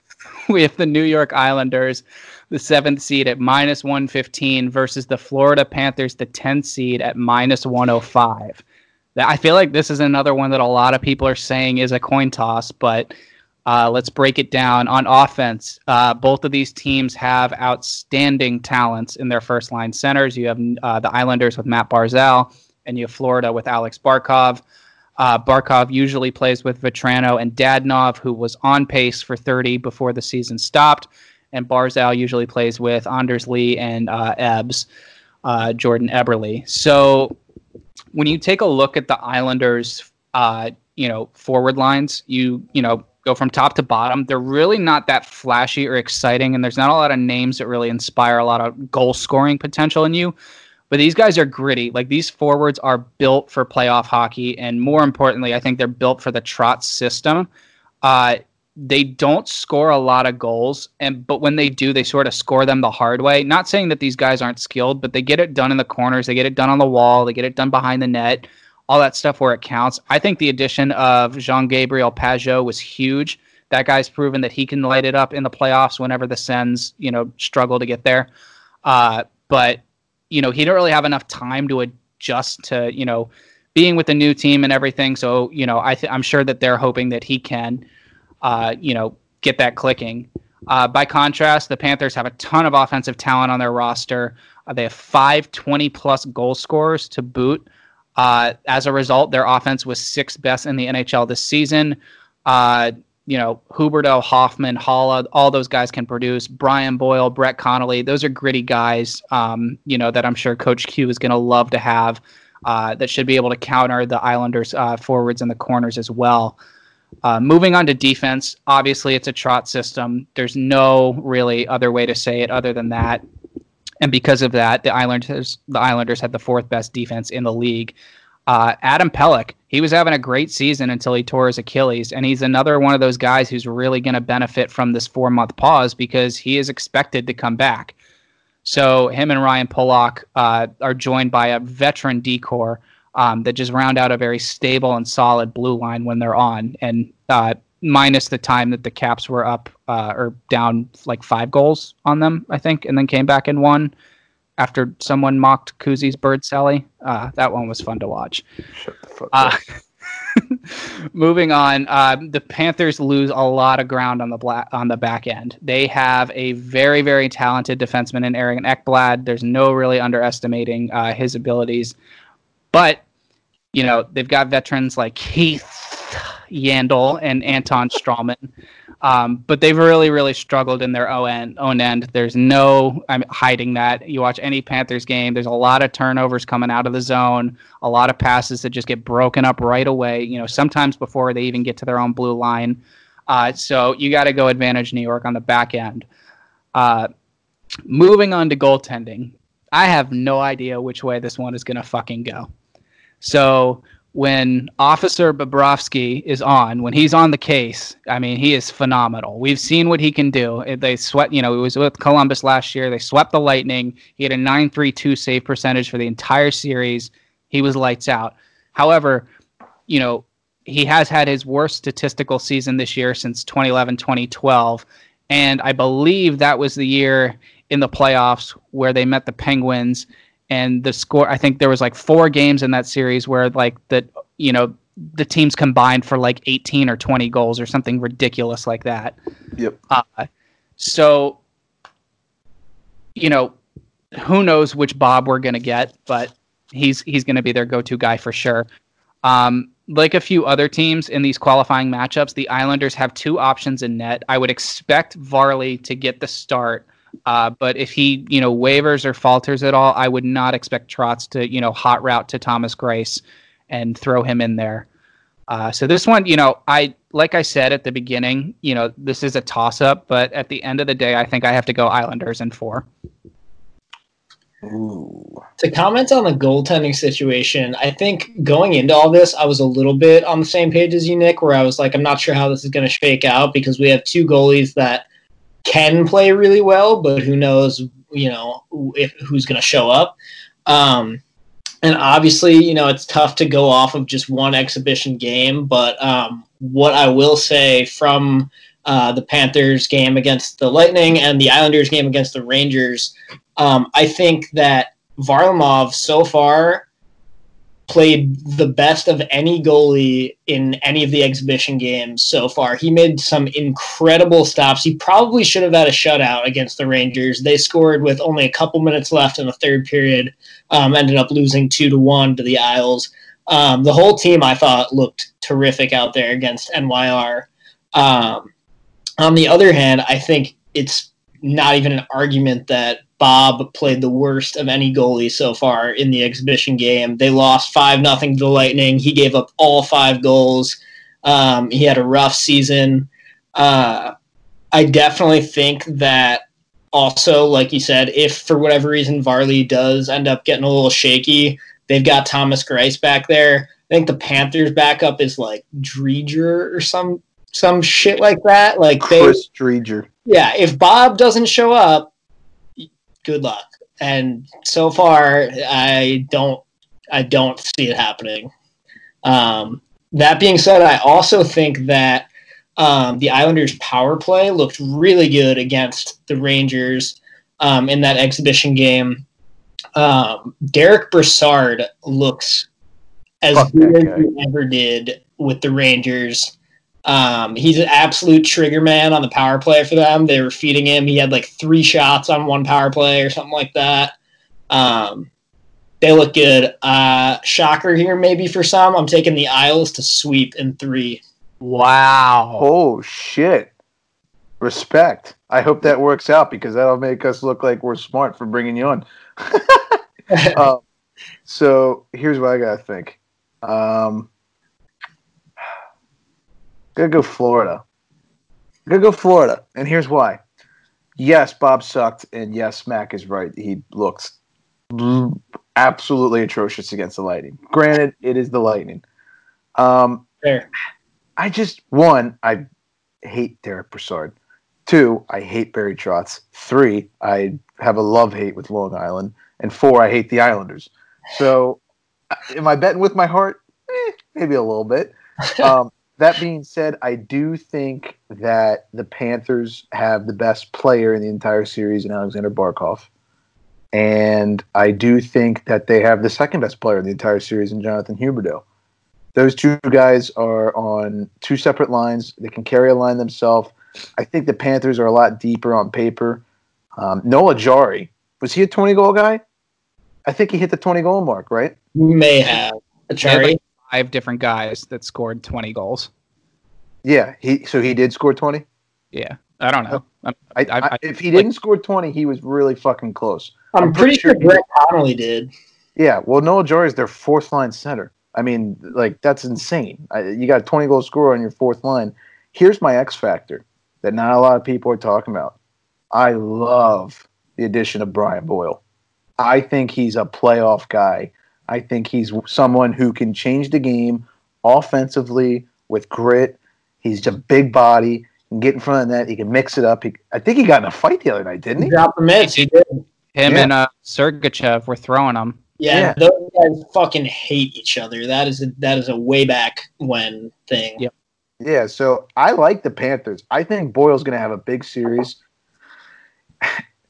we have the New York Islanders, the seventh seed at minus 115 versus the Florida Panthers, the 10th seed at minus 105. I feel like this is another one that a lot of people are saying is a coin toss, but uh, let's break it down. On offense, uh, both of these teams have outstanding talents in their first line centers. You have uh, the Islanders with Matt Barzal, and you have Florida with Alex Barkov. Uh, Barkov usually plays with Vatrano and Dadonov, who was on pace for 30 before the season stopped. And Barzal usually plays with Anders Lee and uh, Ebbs, uh, Jordan Eberle. So when you take a look at the Islanders, uh, you know, forward lines, you you know go from top to bottom. They're really not that flashy or exciting, and there's not a lot of names that really inspire a lot of goal scoring potential in you. But these guys are gritty. Like these forwards are built for playoff hockey, and more importantly, I think they're built for the Trotz system. Uh, they don't score a lot of goals, and but when they do, they sort of score them the hard way. Not saying that these guys aren't skilled, but they get it done in the corners, they get it done on the wall, they get it done behind the net, all that stuff where it counts. I think the addition of Jean Gabriel Pageau was huge. That guy's proven that he can light it up in the playoffs whenever the Sens, you know, struggle to get there. Uh, but you know, he didn't really have enough time to adjust to, you know, being with the new team and everything. So, you know, I th- I'm sure that they're hoping that he can, uh, you know, get that clicking. Uh, by contrast, the Panthers have a ton of offensive talent on their roster. Uh, they have five 20 plus goal scorers to boot. Uh, as a result, their offense was sixth best in the NHL this season. You know, Huberdeau, Hoffman, Haula, all those guys can produce. Brian Boyle, Brett Connolly, those are gritty guys, um, you know, that I'm sure Coach Q is going to love to have uh, that should be able to counter the Islanders uh, forwards and the corners as well. Uh, moving on to defense, obviously it's a Trotz system. There's no really other way to say it other than that. And because of that, the Islanders the Islanders had the fourth best defense in the league. Uh, Adam Pelech, he was having a great season until he tore his Achilles, and he's another one of those guys who's really going to benefit from this four month pause because he is expected to come back. So him and Ryan Pulock uh, are joined by a veteran decor um, that just round out a very stable and solid blue line when they're on, and uh, minus the time that the Caps were up uh, or down like five goals on them, I think, and then came back and won after someone mocked Kuzi's bird celly. Uh, that one was fun to watch. Shut the fuck uh, moving on, uh, the Panthers lose a lot of ground on the black on the back end. They have a very very talented defenseman in Aaron Ekblad. There's no really underestimating uh, his abilities, but you know they've got veterans like Keith Yandle and Anton Stralman um, but they've really, really struggled in their own. Own end. There's no I'm hiding that. You watch any Panthers game. There's a lot of turnovers coming out of the zone. A lot of passes that just get broken up right away. You know, sometimes before they even get to their own blue line. Uh, so you got to go advantage New York on the back end. Uh, moving on to goaltending. I have no idea which way this one is going to fucking go. So when Officer Bobrovsky is on, when he's on the case, I mean, he is phenomenal. We've seen what he can do. They swept, you know, it was with Columbus last year. They swept the Lightning. He had a 932 save percentage for the entire series. He was lights out. However, you know, he has had his worst statistical season this year since 2011 2012. And I believe that was the year in the playoffs where they met the Penguins and the score I think there was like four games in that series where like the you know the teams combined for like 18 or 20 goals or something ridiculous like that. Yep. Uh, so you know who knows which Bob we're going to get, but he's he's going to be their go-to guy for sure. Um, like a few other teams in these qualifying matchups, the Islanders have two options in net. I would expect Varley to get the start uh, but if he, you know, wavers or falters at all, I would not expect Trotz to, you know, hot route to Thomas Greiss and throw him in there. Uh, so this one, you know, I like I said at the beginning, you know, this is a toss up, but at the end of the day, I think I have to go Islanders in four. Ooh. To comment on the goaltending situation, I think going into all this, I was a little bit on the same page as you, Nick, where I was like, I'm not sure how this is going to shake out because we have two goalies that can play really well, but who knows, you know, if, who's going to show up. Um, and obviously, you know, it's tough to go off of just one exhibition game. But um, what I will say from uh, the Panthers game against the Lightning and the Islanders game against the Rangers, um, I think that Varlamov so far played the best of any goalie in any of the exhibition games so far. He made some incredible stops. He probably should have had a shutout against the Rangers. They scored with only a couple minutes left in the third period. Um, ended up losing two to one to the Isles. Um, the whole team I thought looked terrific out there against NYR. Um, on the other hand, I think it's not even an argument that Bob played the worst of any goalie so far in the exhibition game. They lost five nothing to the Lightning. He gave up all five goals. Um, he had a rough season. Uh, I definitely think that also, like you said, if for whatever reason Varley does end up getting a little shaky, they've got Thomas Greiss back there. I think the Panthers backup is like Driedger or some some shit like that. Like Chris they, Driedger. Yeah, if Bob doesn't show up, good luck. And so far, I don't, I don't see it happening. Um, that being said, I also think that um, the Islanders' power play looked really good against the Rangers um, in that exhibition game. Um, Derek Brassard looks as Fuck good as he ever did with the Rangers. Um, he's an absolute trigger man on the power play for them. They were feeding him. He had like three shots on one power play or something like that. Um, they look good. Uh, shocker here, maybe for some. I'm taking the Isles to sweep in three. Wow. Oh shit. Respect. I hope that works out because that'll make us look like we're smart for bringing you on. um, so here's what I gotta think. Um, Gotta go Florida. Gotta go Florida. And here's why. Yes, Bob sucked, and yes, Mac is right. He looks absolutely atrocious against the Lightning. Granted, it is the Lightning. Um, Fair. I just one, I hate Derek Brassard. Two, I hate Barry Trotz. Three, I have a love hate with Long Island. And four, I hate the Islanders. So, uh, am I betting with my heart? Eh, maybe a little bit. Um, that being said, I do think that the Panthers have the best player in the entire series in Alexander Barkov. And I do think that they have the second best player in the entire series in Jonathan Huberdeau. Those two guys are on two separate lines. They can carry a line themselves. I think the Panthers are a lot deeper on paper. Um, Noel Acciari, was he a 20 goal guy? I think he hit the 20 goal mark, right? May have. Acciari five different guys that scored 20 goals. Yeah, he so he did score 20. Yeah, I don't know. Oh, I, I, I, if he didn't score 20, he was really fucking close. I'm, I'm pretty, pretty, sure Brett Connolly did. Yeah, well, Noel Acciari is their fourth line center. I mean, like that's insane. you got a 20 goal scorer on your fourth line. Here's my X factor that not a lot of people are talking about. I love the addition of Brian Boyle. I think he's a playoff guy. I think he's someone who can change the game offensively with grit. He's a big body. He Can get in front of that. He can mix it up. He, I think he got in a fight the other night, didn't he? Drop the mitts. He did. Him Yeah. and uh, Sergachev were throwing them. Yeah, Yeah. those guys fucking hate each other. That is a, that is a way back when thing. Yep. Yeah, so I like the Panthers. I think Boyle's going to have a big series.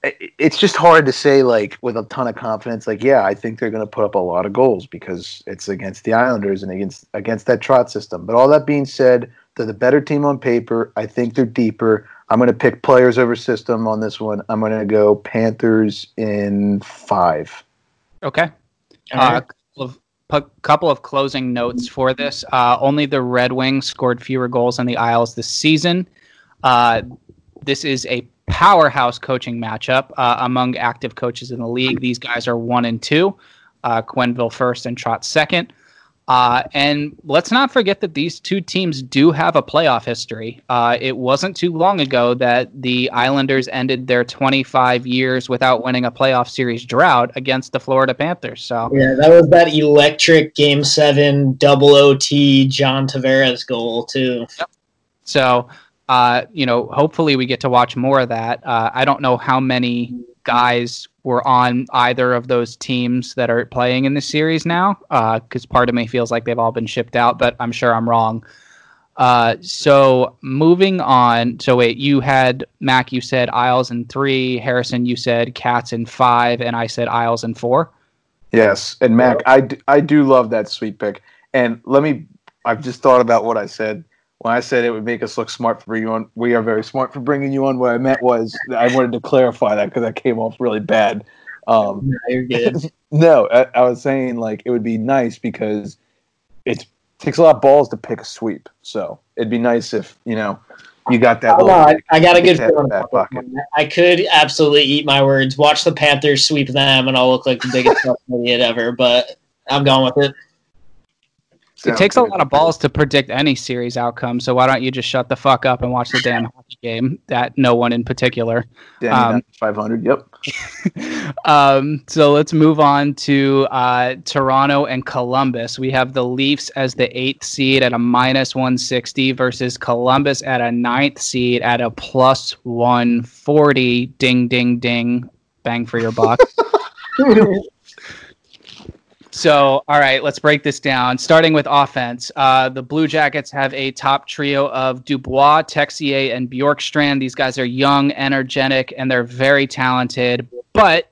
It- It's just hard to say, like, with a ton of confidence. Like, yeah, I think they're going to put up a lot of goals because it's against the Islanders and against against that Trotz system. But all that being said, they're the better team on paper. I think they're deeper. I'm going to pick players over system on this one. I'm going to go Panthers in five. Okay. Uh, a couple of, pu- couple of closing notes for this. Uh, only the Red Wings scored fewer goals on the Isles this season. Uh, this is a powerhouse coaching matchup uh, among active coaches in the league. These guys are one and two. Uh, Quenneville first and Trotz second. Uh, and let's not forget that these two teams do have a playoff history. Uh, it wasn't too long ago that the Islanders ended their 25 years without winning a playoff series drought against the Florida Panthers. So Yeah, that was that electric game seven double OT John Tavares goal too. So, uh, you know, hopefully we get to watch more of that. Uh, I don't know how many guys were on either of those teams that are playing in the series now, because part of me feels like they've all been shipped out, but I'm sure I'm wrong. Uh, so moving on. So wait, you had Mac. You said Isles in three. Harrison, you said Cats in five, and I said Isles in four. Yes, and Mac, I do love that sweet pick. And let me, I've just thought about what I said when I said it would make us look smart for bringing you on. We are very smart for bringing you on. What I meant was I wanted to clarify that because that came off really bad. Um, No, no, I, I was saying like it would be nice because it takes a lot of balls to pick a sweep. So it'd be nice if you know you got that. Little- I, I got a good That- feeling that about this bucket. I could absolutely eat my words. Watch the Panthers sweep them, and I'll look like the biggest idiot ever. But I'm going with it. It Sounds takes a lot of balls to predict any series outcome. So why don't you just shut the fuck up and watch the damn hockey game? That no one in particular. Danny, um, 500. Yep. um, so let's move on to uh, Toronto and Columbus. We have the Leafs as the eighth seed at a minus 160 versus Columbus at a ninth seed at a plus 140. Ding, ding, ding. Bang for your buck. So, all right, let's break this down. Starting with offense, uh, the Blue Jackets have a top trio of Dubois, Texier, and Bjorkstrand. These guys are young, energetic, and they're very talented. But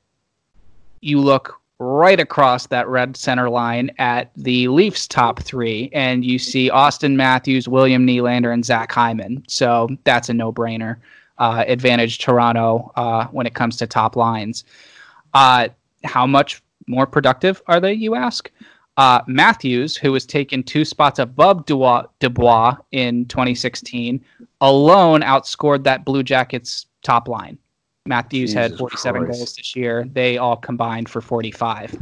you look right across that red center line at the Leafs' top three, and you see Auston Matthews, William Nylander, and Zach Hyman. So that's a no-brainer. Uh, advantage Toronto uh, when it comes to top lines. Uh, how much more productive are they, you ask? Uh, Matthews, who was taken two spots above Dubois, in 2016, alone outscored that Blue Jackets top line. Matthews had 47 Christ. goals this year. They all combined for 45.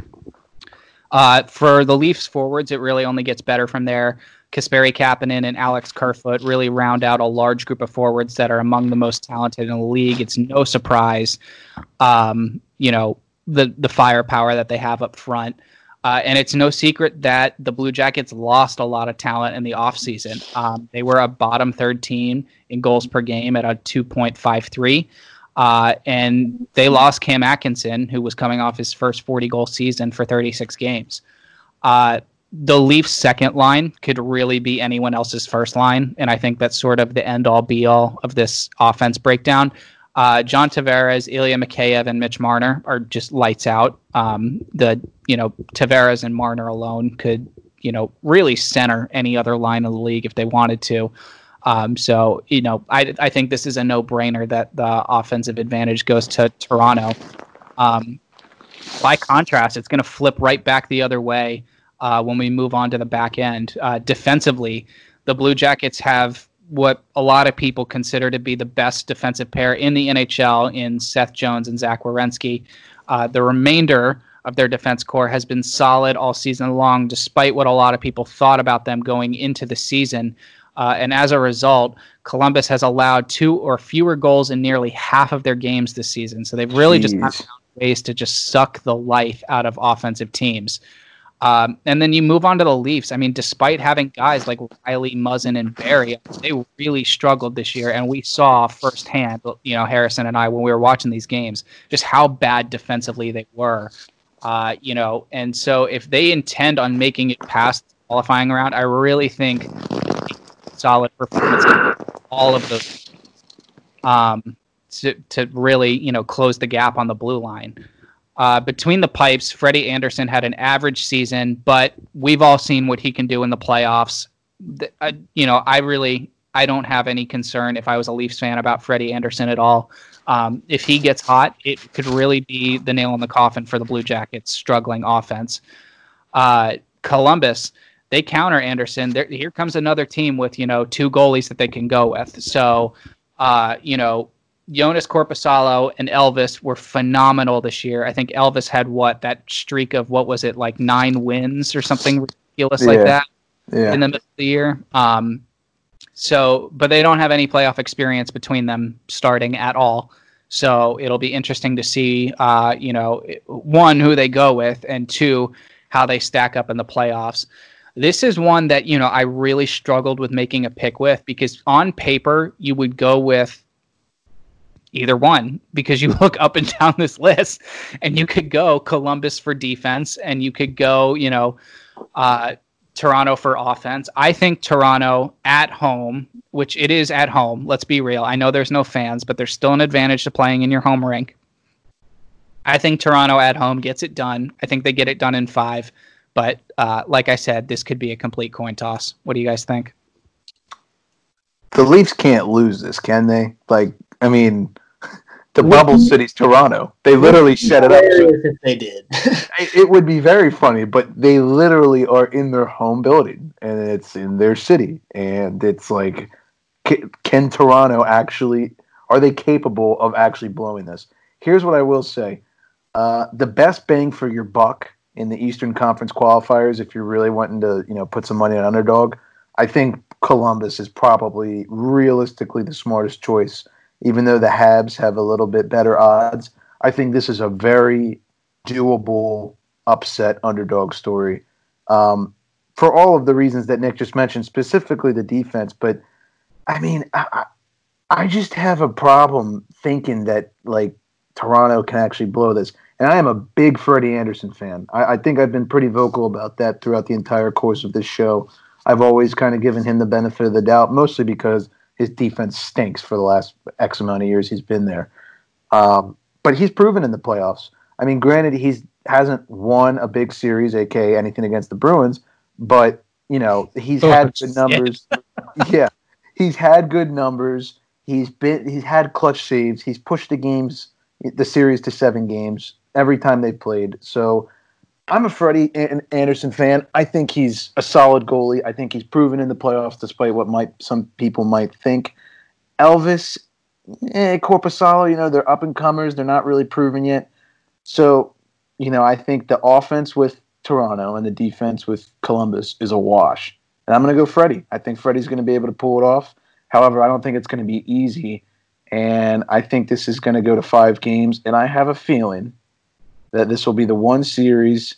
Uh, for the Leafs forwards, it really only gets better from there. Kasperi Kapanen and Alex Kerfoot really round out a large group of forwards that are among the most talented in the league. It's no surprise, um, you know, the the firepower that they have up front. Uh, and it's no secret that the Blue Jackets lost a lot of talent in the offseason. Um, they were a bottom third team in goals per game at a 2.53. Uh, and they lost Cam Atkinson, who was coming off his first 40 goal season for 36 games. Uh, the Leafs' second line could really be anyone else's first line, and I think that's sort of the end all be all of this offense breakdown. Uh, John Tavares, Ilya Mikheyev, and Mitch Marner are just lights out. Um, the you know Tavares and Marner alone could you know really center any other line in the league if they wanted to. Um, so you know I I think this is a no brainer that the offensive advantage goes to Toronto. Um, by contrast, it's going to flip right back the other way uh, when we move on to the back end. Uh, defensively, the Blue Jackets have what a lot of people consider to be the best defensive pair in the NHL in Seth Jones and Zach Werenski. Uh, the remainder of their defense core has been solid all season long, despite what a lot of people thought about them going into the season. Uh, and as a result, Columbus has allowed two or fewer goals in nearly half of their games this season. So they've really just Jeez. not found ways to just suck the life out of offensive teams. Um, and then you move on to the Leafs. I mean, despite having guys like Rielly, Muzzin, and Barrie, they really struggled this year. And we saw firsthand, you know, Harrison and I, when we were watching these games, just how bad defensively they were. Uh, you know, and so if they intend on making it past qualifying round, I really think solid performance all of those um, to, to really, you know, close the gap on the blue line. Uh, between the pipes, Freddie Andersen had an average season, but we've all seen what he can do in the playoffs. The, uh, you know, I really I don't have any concern if I was a Leafs fan about Freddie Andersen at all. Um, if he gets hot, it could really be the nail in the coffin for the Blue Jackets' struggling offense. Uh, Columbus, they counter Andersen. There, here comes another team with you know two goalies that they can go with. So, uh, you know, Joonas Korpisalo and Elvis were phenomenal this year. I think Elvis had what that streak of what was it like nine wins or something ridiculous yeah. like that yeah. in the middle of the year. Um, so, but they don't have any playoff experience between them starting at all. So it'll be interesting to see, uh, you know, one who they go with, and two how they stack up in the playoffs. This is one that you know I really struggled with making a pick with because on paper you would go with either one because you look up and down this list and you could go Columbus for defense and you could go, you know, uh, Toronto for offense. I think Toronto at home, which it is at home, let's be real. I know there's no fans, but there's still an advantage to playing in your home rink. I think Toronto at home gets it done. I think they get it done in five. But uh, like I said, this could be a complete coin toss. What do you guys think? The Leafs can't lose this, can they? Like, I mean, the bubble city's Toronto. They literally set it up. If they did, it would be very funny, but they literally are in their home building and it's in their city, and it's like, can Toronto actually? Are they capable of actually blowing this? Here's what I will say: uh, the best bang for your buck in the Eastern Conference qualifiers, if you're really wanting to, you know, put some money on underdog, I think Columbus is probably realistically the smartest choice even though the Habs have a little bit better odds. I think this is a very doable upset underdog story um, for all of the reasons that Nick just mentioned, specifically the defense. But I mean, I, I just have a problem thinking that like Toronto can actually blow this. And I am a big Freddie Andersen fan. I, I think I've been pretty vocal about that throughout the entire course of this show. I've always kind of given him the benefit of the doubt, mostly because his defense stinks for the last X amount of years he's been there. Um, but he's proven in the playoffs. I mean, granted, he's hasn't won a big series, aka anything against the Bruins, but you know he's had good numbers. yeah, he's had good numbers. He's been he's had clutch saves. He's pushed the games, the series to seven games every time they played. So I'm a Freddie Andersen fan. I think he's a solid goalie. I think he's proven in the playoffs, despite what might some people might think. Elvis, eh, Korpisalo, you know, they're up and comers. They're not really proven yet. So, you know, I think the offense with Toronto and the defense with Columbus is a wash. And I'm going to go Freddie. I think Freddie's going to be able to pull it off. However, I don't think it's going to be easy. And I think this is going to go to five games. And I have a feeling that this will be the one series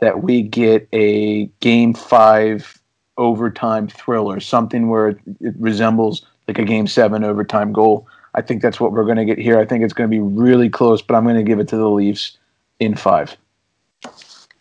that we get a game five overtime thriller, something where it, it resembles like a game seven overtime goal. I think that's what we're going to get here. I think it's going to be really close, but I'm going to give it to the Leafs in five.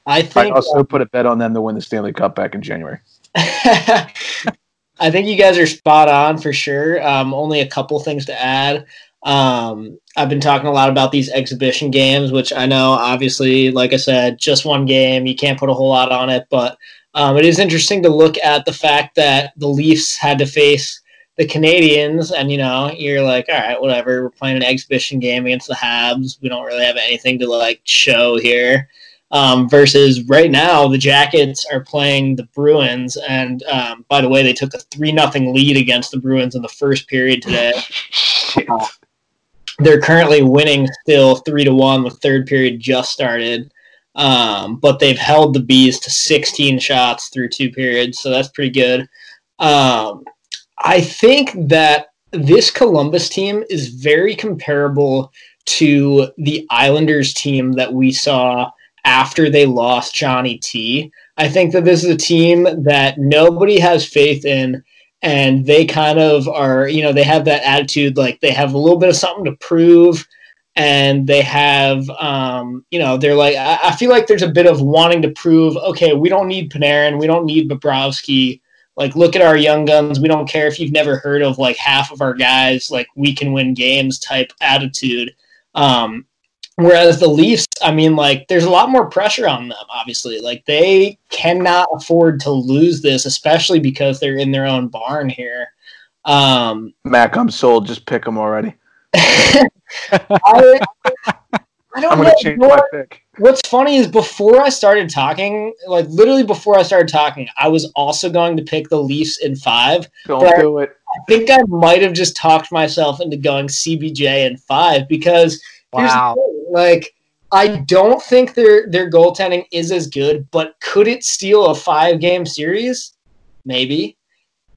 I think I also um, put a bet on them to win the Stanley Cup back in January. I think you guys are spot on for sure. Um, only a couple things to add. Um, I've been talking a lot about these exhibition games, which I know, obviously, like I said, just one game. You can't put a whole lot on it, but um, it is interesting to look at the fact that the Leafs had to face the Canadiens, and you know, you're like, all right, whatever. We're playing an exhibition game against the Habs. We don't really have anything to like show here. Um, versus right now, the Jackets are playing the Bruins, and um, by the way, they took a three nothing lead against the Bruins in the first period today. They're currently winning still three to one. The third period just started, um, but they've held the bees to 16 shots through two periods, so that's pretty good. Um, I think that this Columbus team is very comparable to the Islanders team that we saw after they lost Johnny T. I think that this is a team that nobody has faith in and they kind of are, you know, they have that attitude like they have a little bit of something to prove and they have um, you know they're like I, I, feel like there's a bit of wanting to prove okay we don't need Panarin we don't need Bobrovsky. Like look at our young guns we don't care if you've never heard of like half of our guys like we can win games type attitude. Um, whereas the Leafs I mean like there's a lot more pressure on them obviously like they cannot afford to lose this especially because they're in their own barn here um, Mac I'm sold just pick them already I, I don't know. gonna my pick. What's funny is before I started talking, like literally before I started talking, I was also going to pick the Leafs in five. Don't do it. I think I might have just talked myself into going CBJ in five because Wow. like I don't think their their goaltending is as good, but could it steal a five game series? Maybe.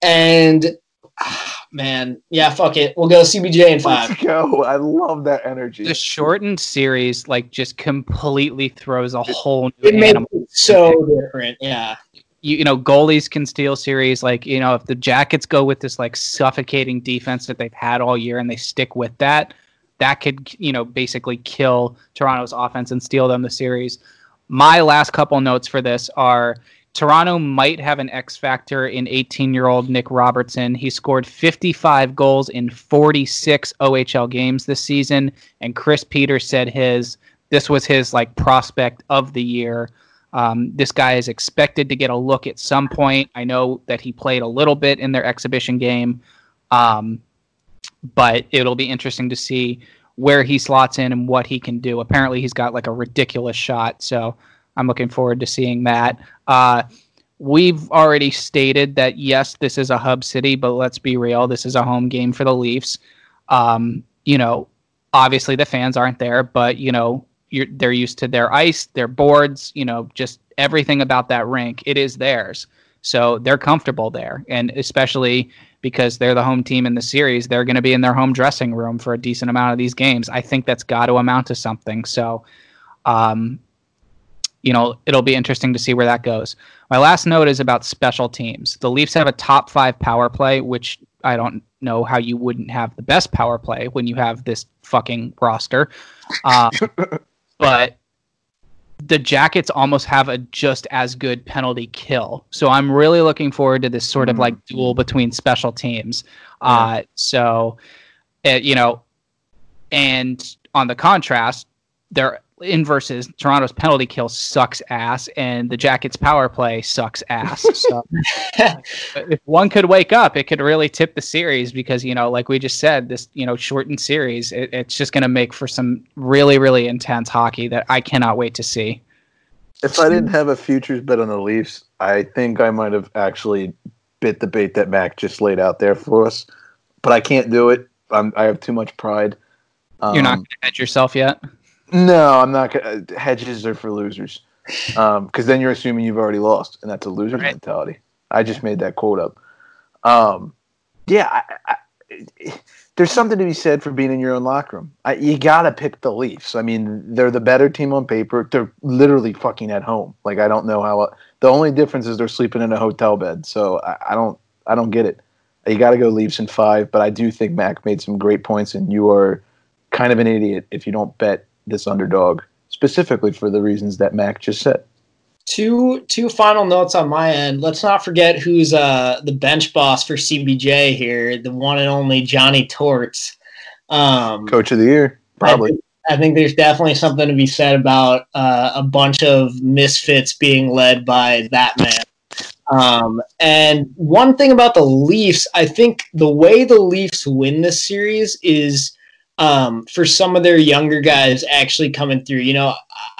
And ah, man, yeah, fuck it. We'll go CBJ in five. Let's go. I love that energy. The shortened series like just completely throws a whole new It makes animal. it so different. Yeah. You, you know, goalies can steal series. Like you know, if the Jackets go with this like suffocating defense that they've had all year and they stick with that, that could you know basically kill Toronto's offense and steal them the series. My last couple notes for this are Toronto might have an X factor in 18 year old Nick Robertson. He scored 55 goals in 46 OHL games this season, and Chris Peters said his this was his like prospect of the year. Um, this guy is expected to get a look at some point. I know that he played a little bit in their exhibition game, um, but it'll be interesting to see where he slots in and what he can do. Apparently, he's got like a ridiculous shot, so I'm looking forward to seeing that. Uh, we've already stated that yes, this is a hub city, but let's be real, this is a home game for the Leafs. Um, you know, obviously the fans aren't there, but you know, they're used to their ice, their boards, you know, just everything about that rink. It is theirs, so they're comfortable there, and especially because they're the home team in the series, they're going to be in their home dressing room for a decent amount of these games. I think that's got to amount to something. So, um, you know, it'll be interesting to see where that goes. My last note is about special teams. The Leafs have a top five power play, which I don't know how you wouldn't have the best power play when you have this fucking roster. Um, but the Jackets almost have a just as good penalty kill. So I'm really looking forward to this sort of Mm. like duel between special teams. Uh, so, uh, you know, and on the contrast, their inverse is Toronto's penalty kill sucks ass, and the Jackets' power play sucks ass. So if one could wake up, it could really tip the series because you know, like we just said, this you know shortened series, it, it's just going to make for some really really intense hockey that I cannot wait to see. If I didn't have a futures bet on the Leafs, I think I might have actually bit the bait that Mac just laid out there for us. But I can't do it. I'm, I have too much pride. Um, You're not going to hedge yourself yet. No, I'm not. Gonna, hedges are for losers. Because then you're assuming you've already lost, and that's a loser Right. mentality. I just made that quote up. Um, yeah, I, I, there's something to be said for being in your own locker room. I, you gotta pick the Leafs. I mean, they're the better team on paper. They're literally fucking at home. Like I don't know how. The only difference is they're sleeping in a hotel bed. So I, I don't. I don't get it. You got to go Leafs in five. But I do think Mac made some great points, and you are kind of an idiot if you don't bet this underdog specifically for the reasons that Mac just said. Two two final notes on my end. Let's not forget who's uh the bench boss for CBJ here, the one and only Johnny Torts. Um, Coach of the year, probably. I think, I think there's definitely something to be said about uh, a bunch of misfits being led by that man. Um, and one thing about the Leafs, I think the way the Leafs win this series is um, for some of their younger guys actually coming through. You know,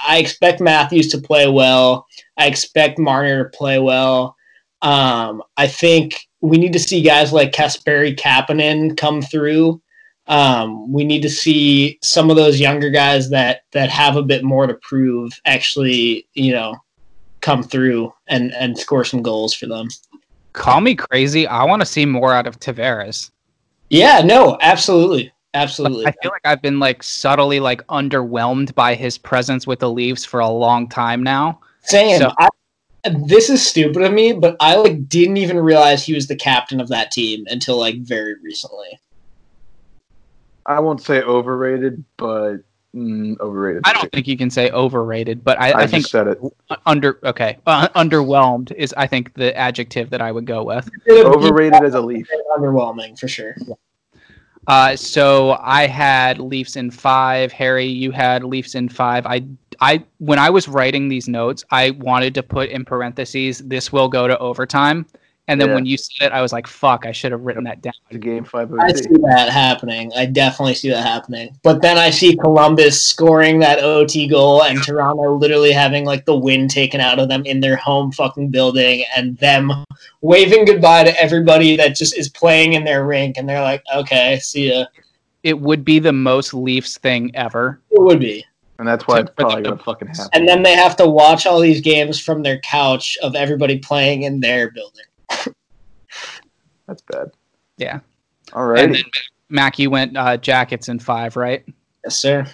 I expect Matthews to play well. I expect Marner to play well. Um, I think we need to see guys like Kasperi Kapanen come through. Um, we need to see some of those younger guys that that have a bit more to prove actually, you know, come through and and score some goals for them. Call me crazy. I want to see more out of Tavares. Yeah, no, absolutely. Absolutely. I feel like I've been like subtly like underwhelmed by his presence with the Leafs for a long time now. Same. So- I, this is stupid of me, but I like didn't even realize he was the captain of that team until like very recently. I won't say overrated, but mm, overrated. I don't think you can say overrated, but I, I, I, think just said it. under okay uh, underwhelmed is I think the adjective that I would go with. Overrated as a Leaf. underwhelming for sure. Uh, so I had Leafs in five. Harry, you had Leafs in five. I, I, when I was writing these notes, I wanted to put in parentheses, "This will go to overtime." And then Yeah. when you said it, I was like, "Fuck! I should have written that down." Game five I see that happening. I definitely see that happening. But then I see Columbus scoring that OT goal and Toronto literally having like the wind taken out of them in their home fucking building and them waving goodbye to everybody that just is playing in their rink and they're like, okay, see ya. It would be the most Leafs thing ever. It would be. And that's why it's For probably gonna fucking happen. And then they have to watch all these games from their couch of everybody playing in their building. That's bad. Yeah. All And right. then Mac, you went uh, Jackets in five, right? Yes, sir.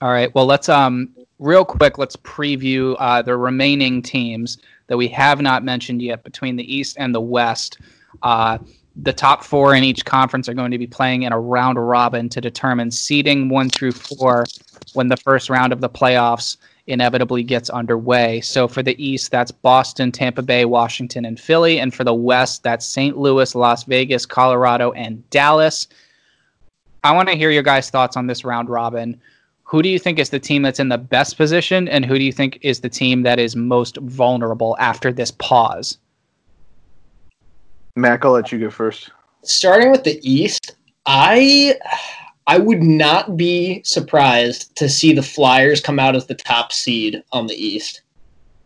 All right. Well, let's um real quick. Let's preview uh, the remaining teams that we have not mentioned yet between the East and the West. Uh, the top four in each conference are going to be playing in a round robin to determine seeding one through four when the first round of the playoffs inevitably gets underway. So for the East, that's Boston, Tampa Bay, Washington, and Philly. And for the West, that's St. Louis, Las Vegas, Colorado, and Dallas. I want to hear your guys' thoughts on this round robin. Who do you think is the team that's in the best position, and who do you think is the team that is most vulnerable after this pause? Mac, I'll let you go first. starting with the East, I I would not be surprised to see the Flyers come out as the top seed on the East.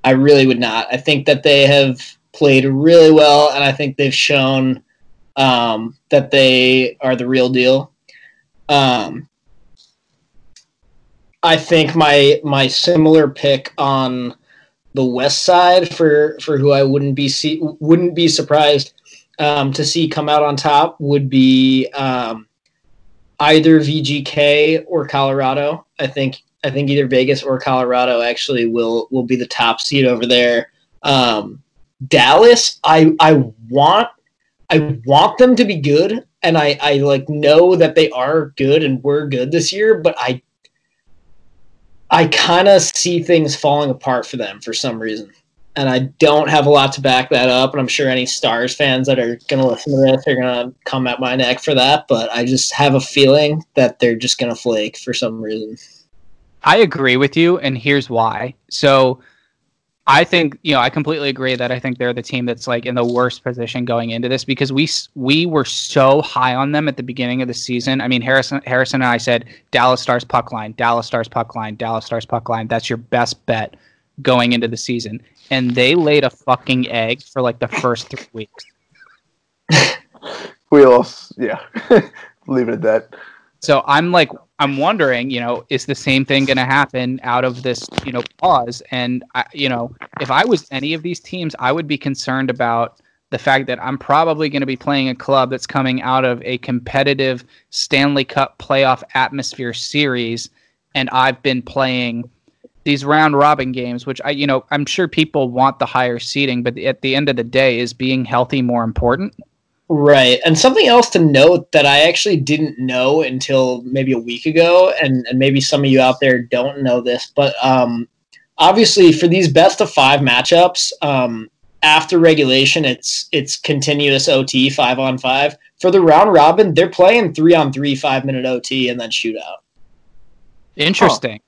I really would not. I think that they have played really well, and I think they've shown um, that they are the real deal. Um, I think my my similar pick on the West side for for who I wouldn't be see, wouldn't be surprised um, to see come out on top would be um, either VGK or Colorado. I think I think either Vegas or Colorado actually will will be the top seed over there. Um, Dallas, I I want I want them to be good, and I I like know that they are good and were good this year, but I I kind of see things falling apart for them for some reason and I don't have a lot to back that up. And I'm sure any Stars fans that are going to listen to this are going to come at my neck for that. But I just have a feeling that they're just going to flake for some reason. I agree with you, and here's why. So, I think you know I completely agree that I think they're the team that's like in the worst position going into this because we we were so high on them at the beginning of the season. I mean, Harrison Harrison and I said Dallas Stars puck line, Dallas Stars puck line, Dallas Stars puck line. That's your best bet going into the season, and they laid a fucking egg for like the first three weeks. We all, yeah, leave it at that. So I'm like, I'm wondering, you know, is the same thing going to happen out of this, you know, pause? And I, you know, if I was any of these teams, I would be concerned about the fact that I'm probably going to be playing a club that's coming out of a competitive Stanley Cup playoff atmosphere series, and I've been playing these round robin games, which I, you know, I'm sure people want the higher seating, but at the end of the day, is being healthy more important? Right. And something else to note that I actually didn't know until maybe a week ago, and, and maybe some of you out there don't know this, but um, obviously for these best of five matchups, um, after regulation, it's it's continuous OT five on five. For the round robin, they're playing three on three, five minute OT, and then shootout. Interesting.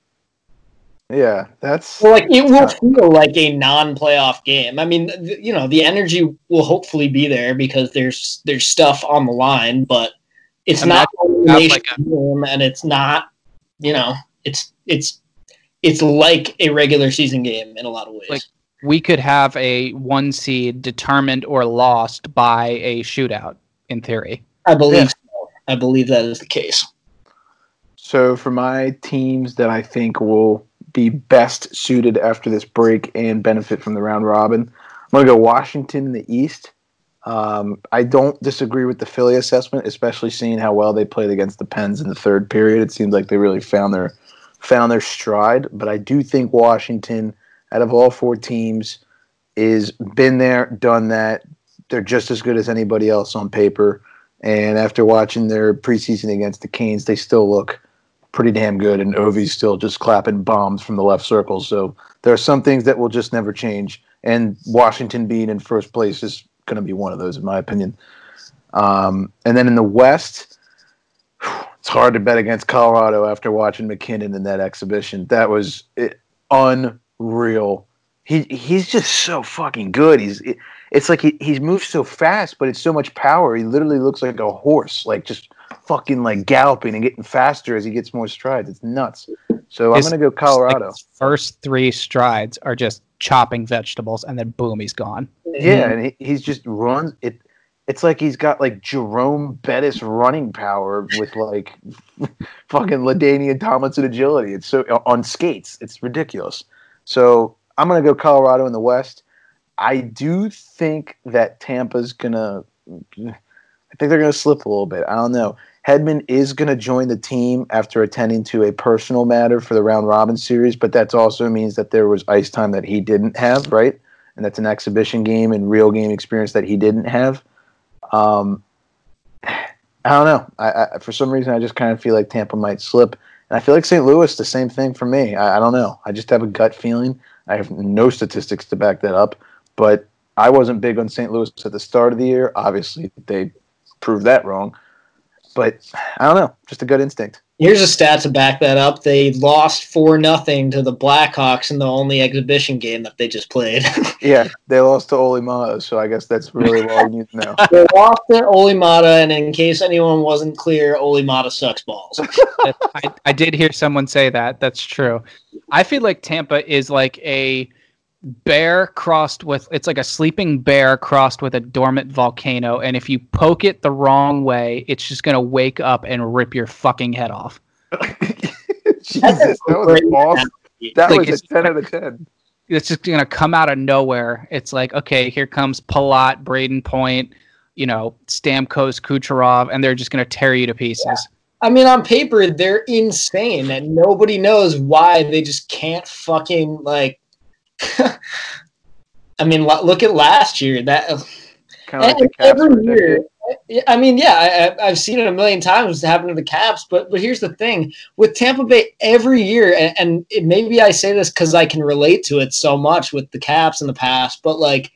Yeah, that's Well, like it will feel like a non-playoff game. I mean, th- you know, the energy will hopefully be there because there's there's stuff on the line, but it's And not that's an like a- game, and it's not, you know, it's it's it's like a regular season game in a lot of ways. Like- we could have a one seed determined or lost by a shootout in theory. I believe Yeah. so. I believe that is the case. So for my teams that I think will be best suited after this break and benefit from the round robin, I'm going to go Washington in the East. Um, I don't disagree with the Philly assessment, especially seeing how well they played against the Pens in the third period. It seems like they really found their found their stride. But I do think Washington, out of all four teams, is been there, done that. They're just as good as anybody else on paper. And after watching their preseason against the Canes, they still look pretty damn good. And Ovi's still just clapping bombs from the left circle. So there are some things that will just never change. And Washington being in first place is going to be one of those, in my opinion. Um, and then in the West, it's hard to bet against Colorado after watching MacKinnon in that exhibition. That was it, unreal. He he's just so fucking good. He's it, it's like he, he's moved so fast, but it's so much power. He literally looks like a horse, like just fucking like galloping and getting faster as he gets more strides. It's nuts. So His- I'm gonna go Colorado. Like, first three strides are just chopping vegetables, and then boom, he's gone. Yeah, and he, he's just runs it. It's like he's got like Jerome Bettis running power with like fucking LaDainian Tomlinson agility. It's so on skates. It's ridiculous. So I'm gonna go Colorado in the West. I do think that Tampa's gonna. I think they're gonna slip a little bit. I don't know. Hedman is going to join the team after attending to a personal matter for the round robin series, but that also means that there was ice time that he didn't have, right? And that's an exhibition game and real game experience that he didn't have. Um, I don't know. I, I, for some reason, I just kind of feel like Tampa might slip, and I feel like St. Louis the same thing for me. I, I don't know. I just have a gut feeling. I have no statistics to back that up, but I wasn't big on St. Louis at the start of the year. Obviously, they proved that wrong. But I don't know, just a good instinct. Here's a stat to back that up. They lost four nothing to the Blackhawks in the only exhibition game that they just played. Yeah, they lost to Olli Maatta, so I guess that's really all you need to know. they lost to Olli Maatta, and in case anyone wasn't clear, Olli Maatta sucks balls. I, I did hear someone say that. That's true. I feel like Tampa is like a bear crossed with it's like a sleeping bear crossed with a dormant volcano and if you poke it the wrong way it's just going to wake up and rip your fucking head off Jesus, that was awesome. That Like, was a 10 out of 10. it's just going to come out of nowhere it's like okay here comes Palat, Brayden Point you know Stamkos Kucherov and they're just going to tear you to pieces I mean, on paper, they're insane, and nobody knows why they just can't fucking like. I mean, look at last year. That Kind of like and the Caps every year. I mean, yeah, I, I've seen it a million times happen to the Caps, but but here's the thing with Tampa Bay every year, and, and it, maybe I say this because I can relate to it so much with the Caps in the past, but like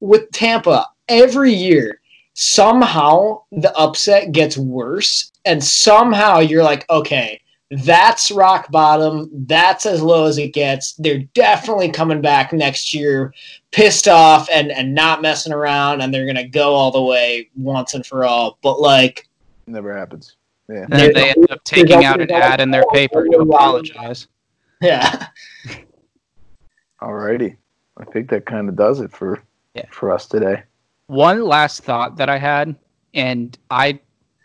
with Tampa every year, somehow the upset gets worse, and somehow you're like, okay, that's rock bottom. That's as low as it gets. They're definitely coming back next year, pissed off and and not messing around, and they're gonna go all the way once and for all. But like, Never happens. Yeah. and they end up taking out an ad in their paper to apologize yeah, Alrighty. I think that kind of does it for Yeah. for us today. one last thought that I had, and I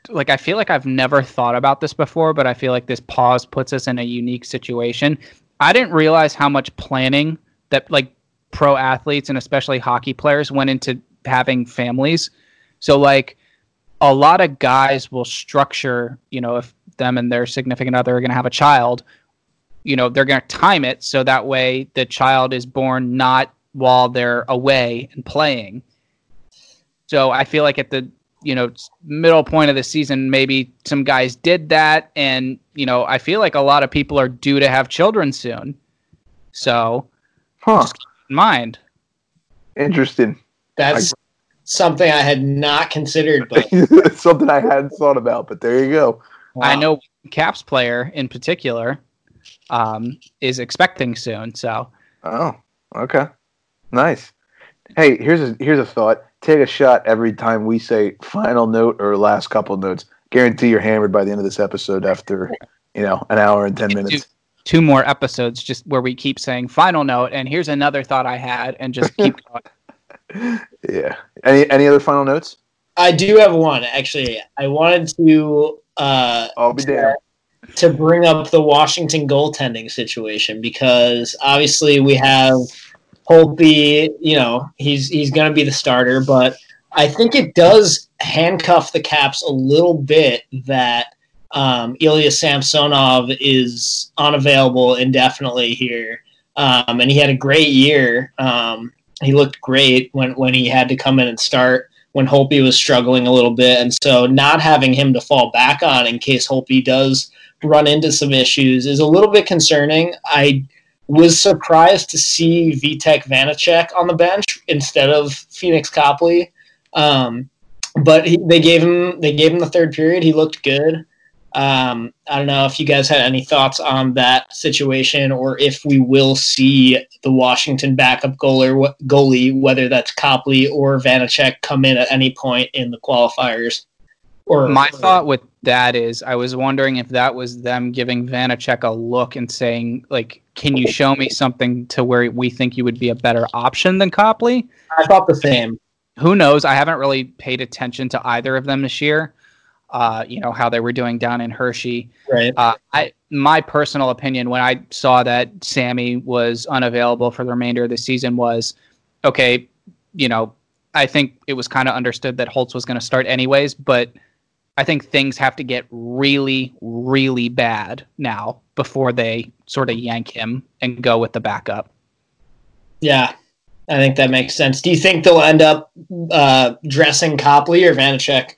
like I feel like I've never thought about this before, but I feel like this pause puts us in a unique situation. I didn't realize how much planning that like pro athletes and especially hockey players went into having families. So like a lot of guys will structure, you know, if them and their significant other are going to have a child, you know, they're going to time it so that way the child is born not while they're away and playing. So I feel like at the you know middle point of the season, maybe some guys did that, and you know I feel like a lot of people are due to have children soon. So Huh. in mind, Interesting. that's something I had not considered. But It's something I hadn't thought about, but there you go. I know Caps player in particular um, is expecting soon. So Oh, okay. Nice. Hey, here's a here's a thought. Take a shot every time we say final note or last couple notes. Guarantee you're hammered by the end of this episode after, you know, an hour and ten minutes. two more episodes just where we keep saying final note, and here's another thought I had, and just keep going. Yeah. Any any other final notes? I do have one actually. I wanted to uh, I'll be damned. to bring up the Washington goaltending situation because obviously we have Holtby, you know, he's he's going to be the starter, but I think it does handcuff the Caps a little bit that um, Ilya Samsonov is unavailable indefinitely here. Um, and he had a great year. Um, he looked great when, when he had to come in and start when Holtby was struggling a little bit. And so not having him to fall back on in case Holtby does run into some issues is a little bit concerning. I was surprised to see Vitek Vanecek on the bench instead of Pheonix Copley. Um, but he, they gave him they gave him the third period. He looked good. Um, I don't know if you guys had any thoughts on that situation, or if we will see the Washington backup goalie, goalie whether that's Copley or Vanecek, come in at any point in the qualifiers. Or my or, thought with that is, I was wondering if that was them giving Vanecek a look and saying, like, can you show me something to where we think you would be a better option than Copley? I thought the same. Who knows? I haven't really paid attention to either of them this year uh, you know how they were doing down in Hershey. Right. Uh, I my personal opinion when I saw that Sammy was unavailable for the remainder of the season was, okay, you know, I think it was kind of understood that Holtz was going to start anyways, but I think things have to get really, really bad now before they sort of yank him and go with the backup. Yeah, I think that makes sense. Do you think they'll end up uh, dressing Copley or Vanecek?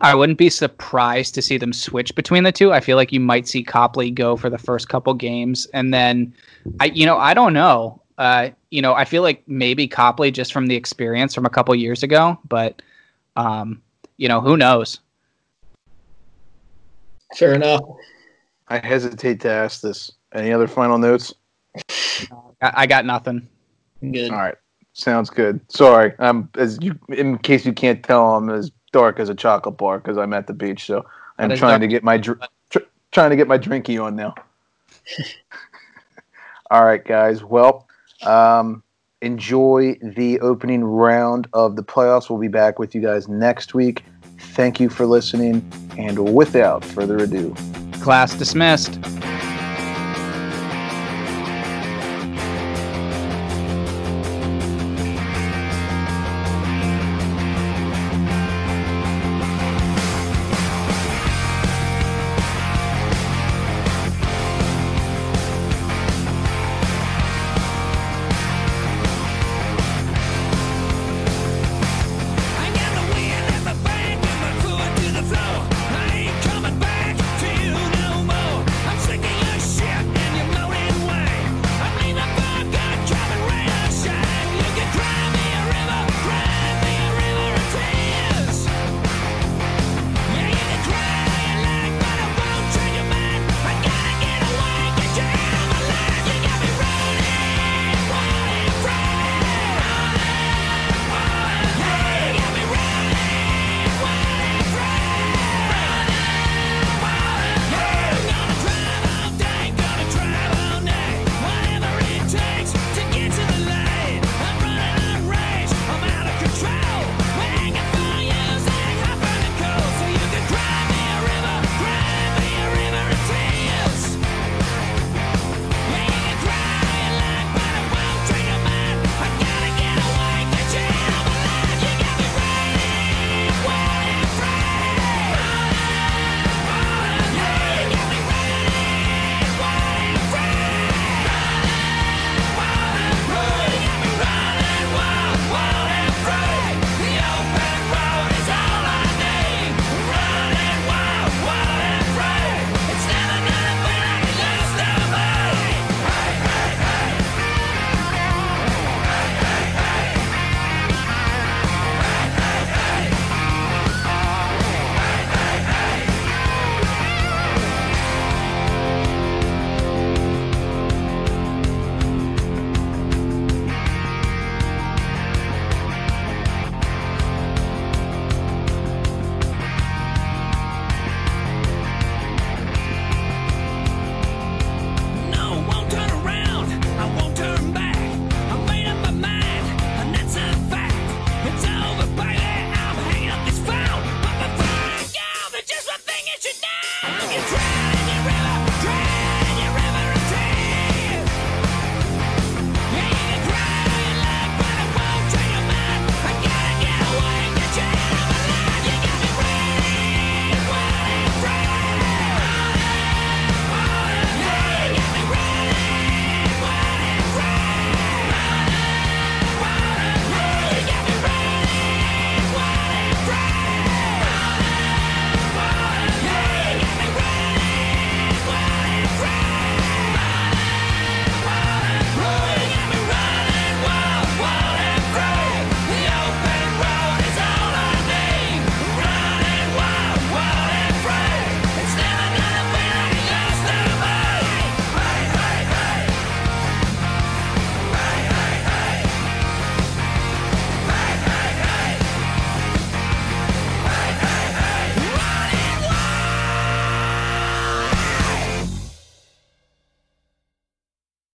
I wouldn't be surprised to see them switch between the two. I feel like you might see Copley go for the first couple games, and then I, you know, I don't know. Uh, you know, I feel like maybe Copley just from the experience from a couple years ago, but um, you know, who knows? Fair enough. I hesitate to ask this. Any other final notes? I, got nothing. Good. All right. Sounds good. Sorry. I'm as you, in case you can't tell, I'm as dark as a chocolate bar because I'm at the beach. So I'm trying to get my dr- tr- trying to get my drinky on now. All right, guys. Well, um, enjoy the opening round of the playoffs. We'll be back with you guys next week. Thank you for listening, and without further ado, class dismissed.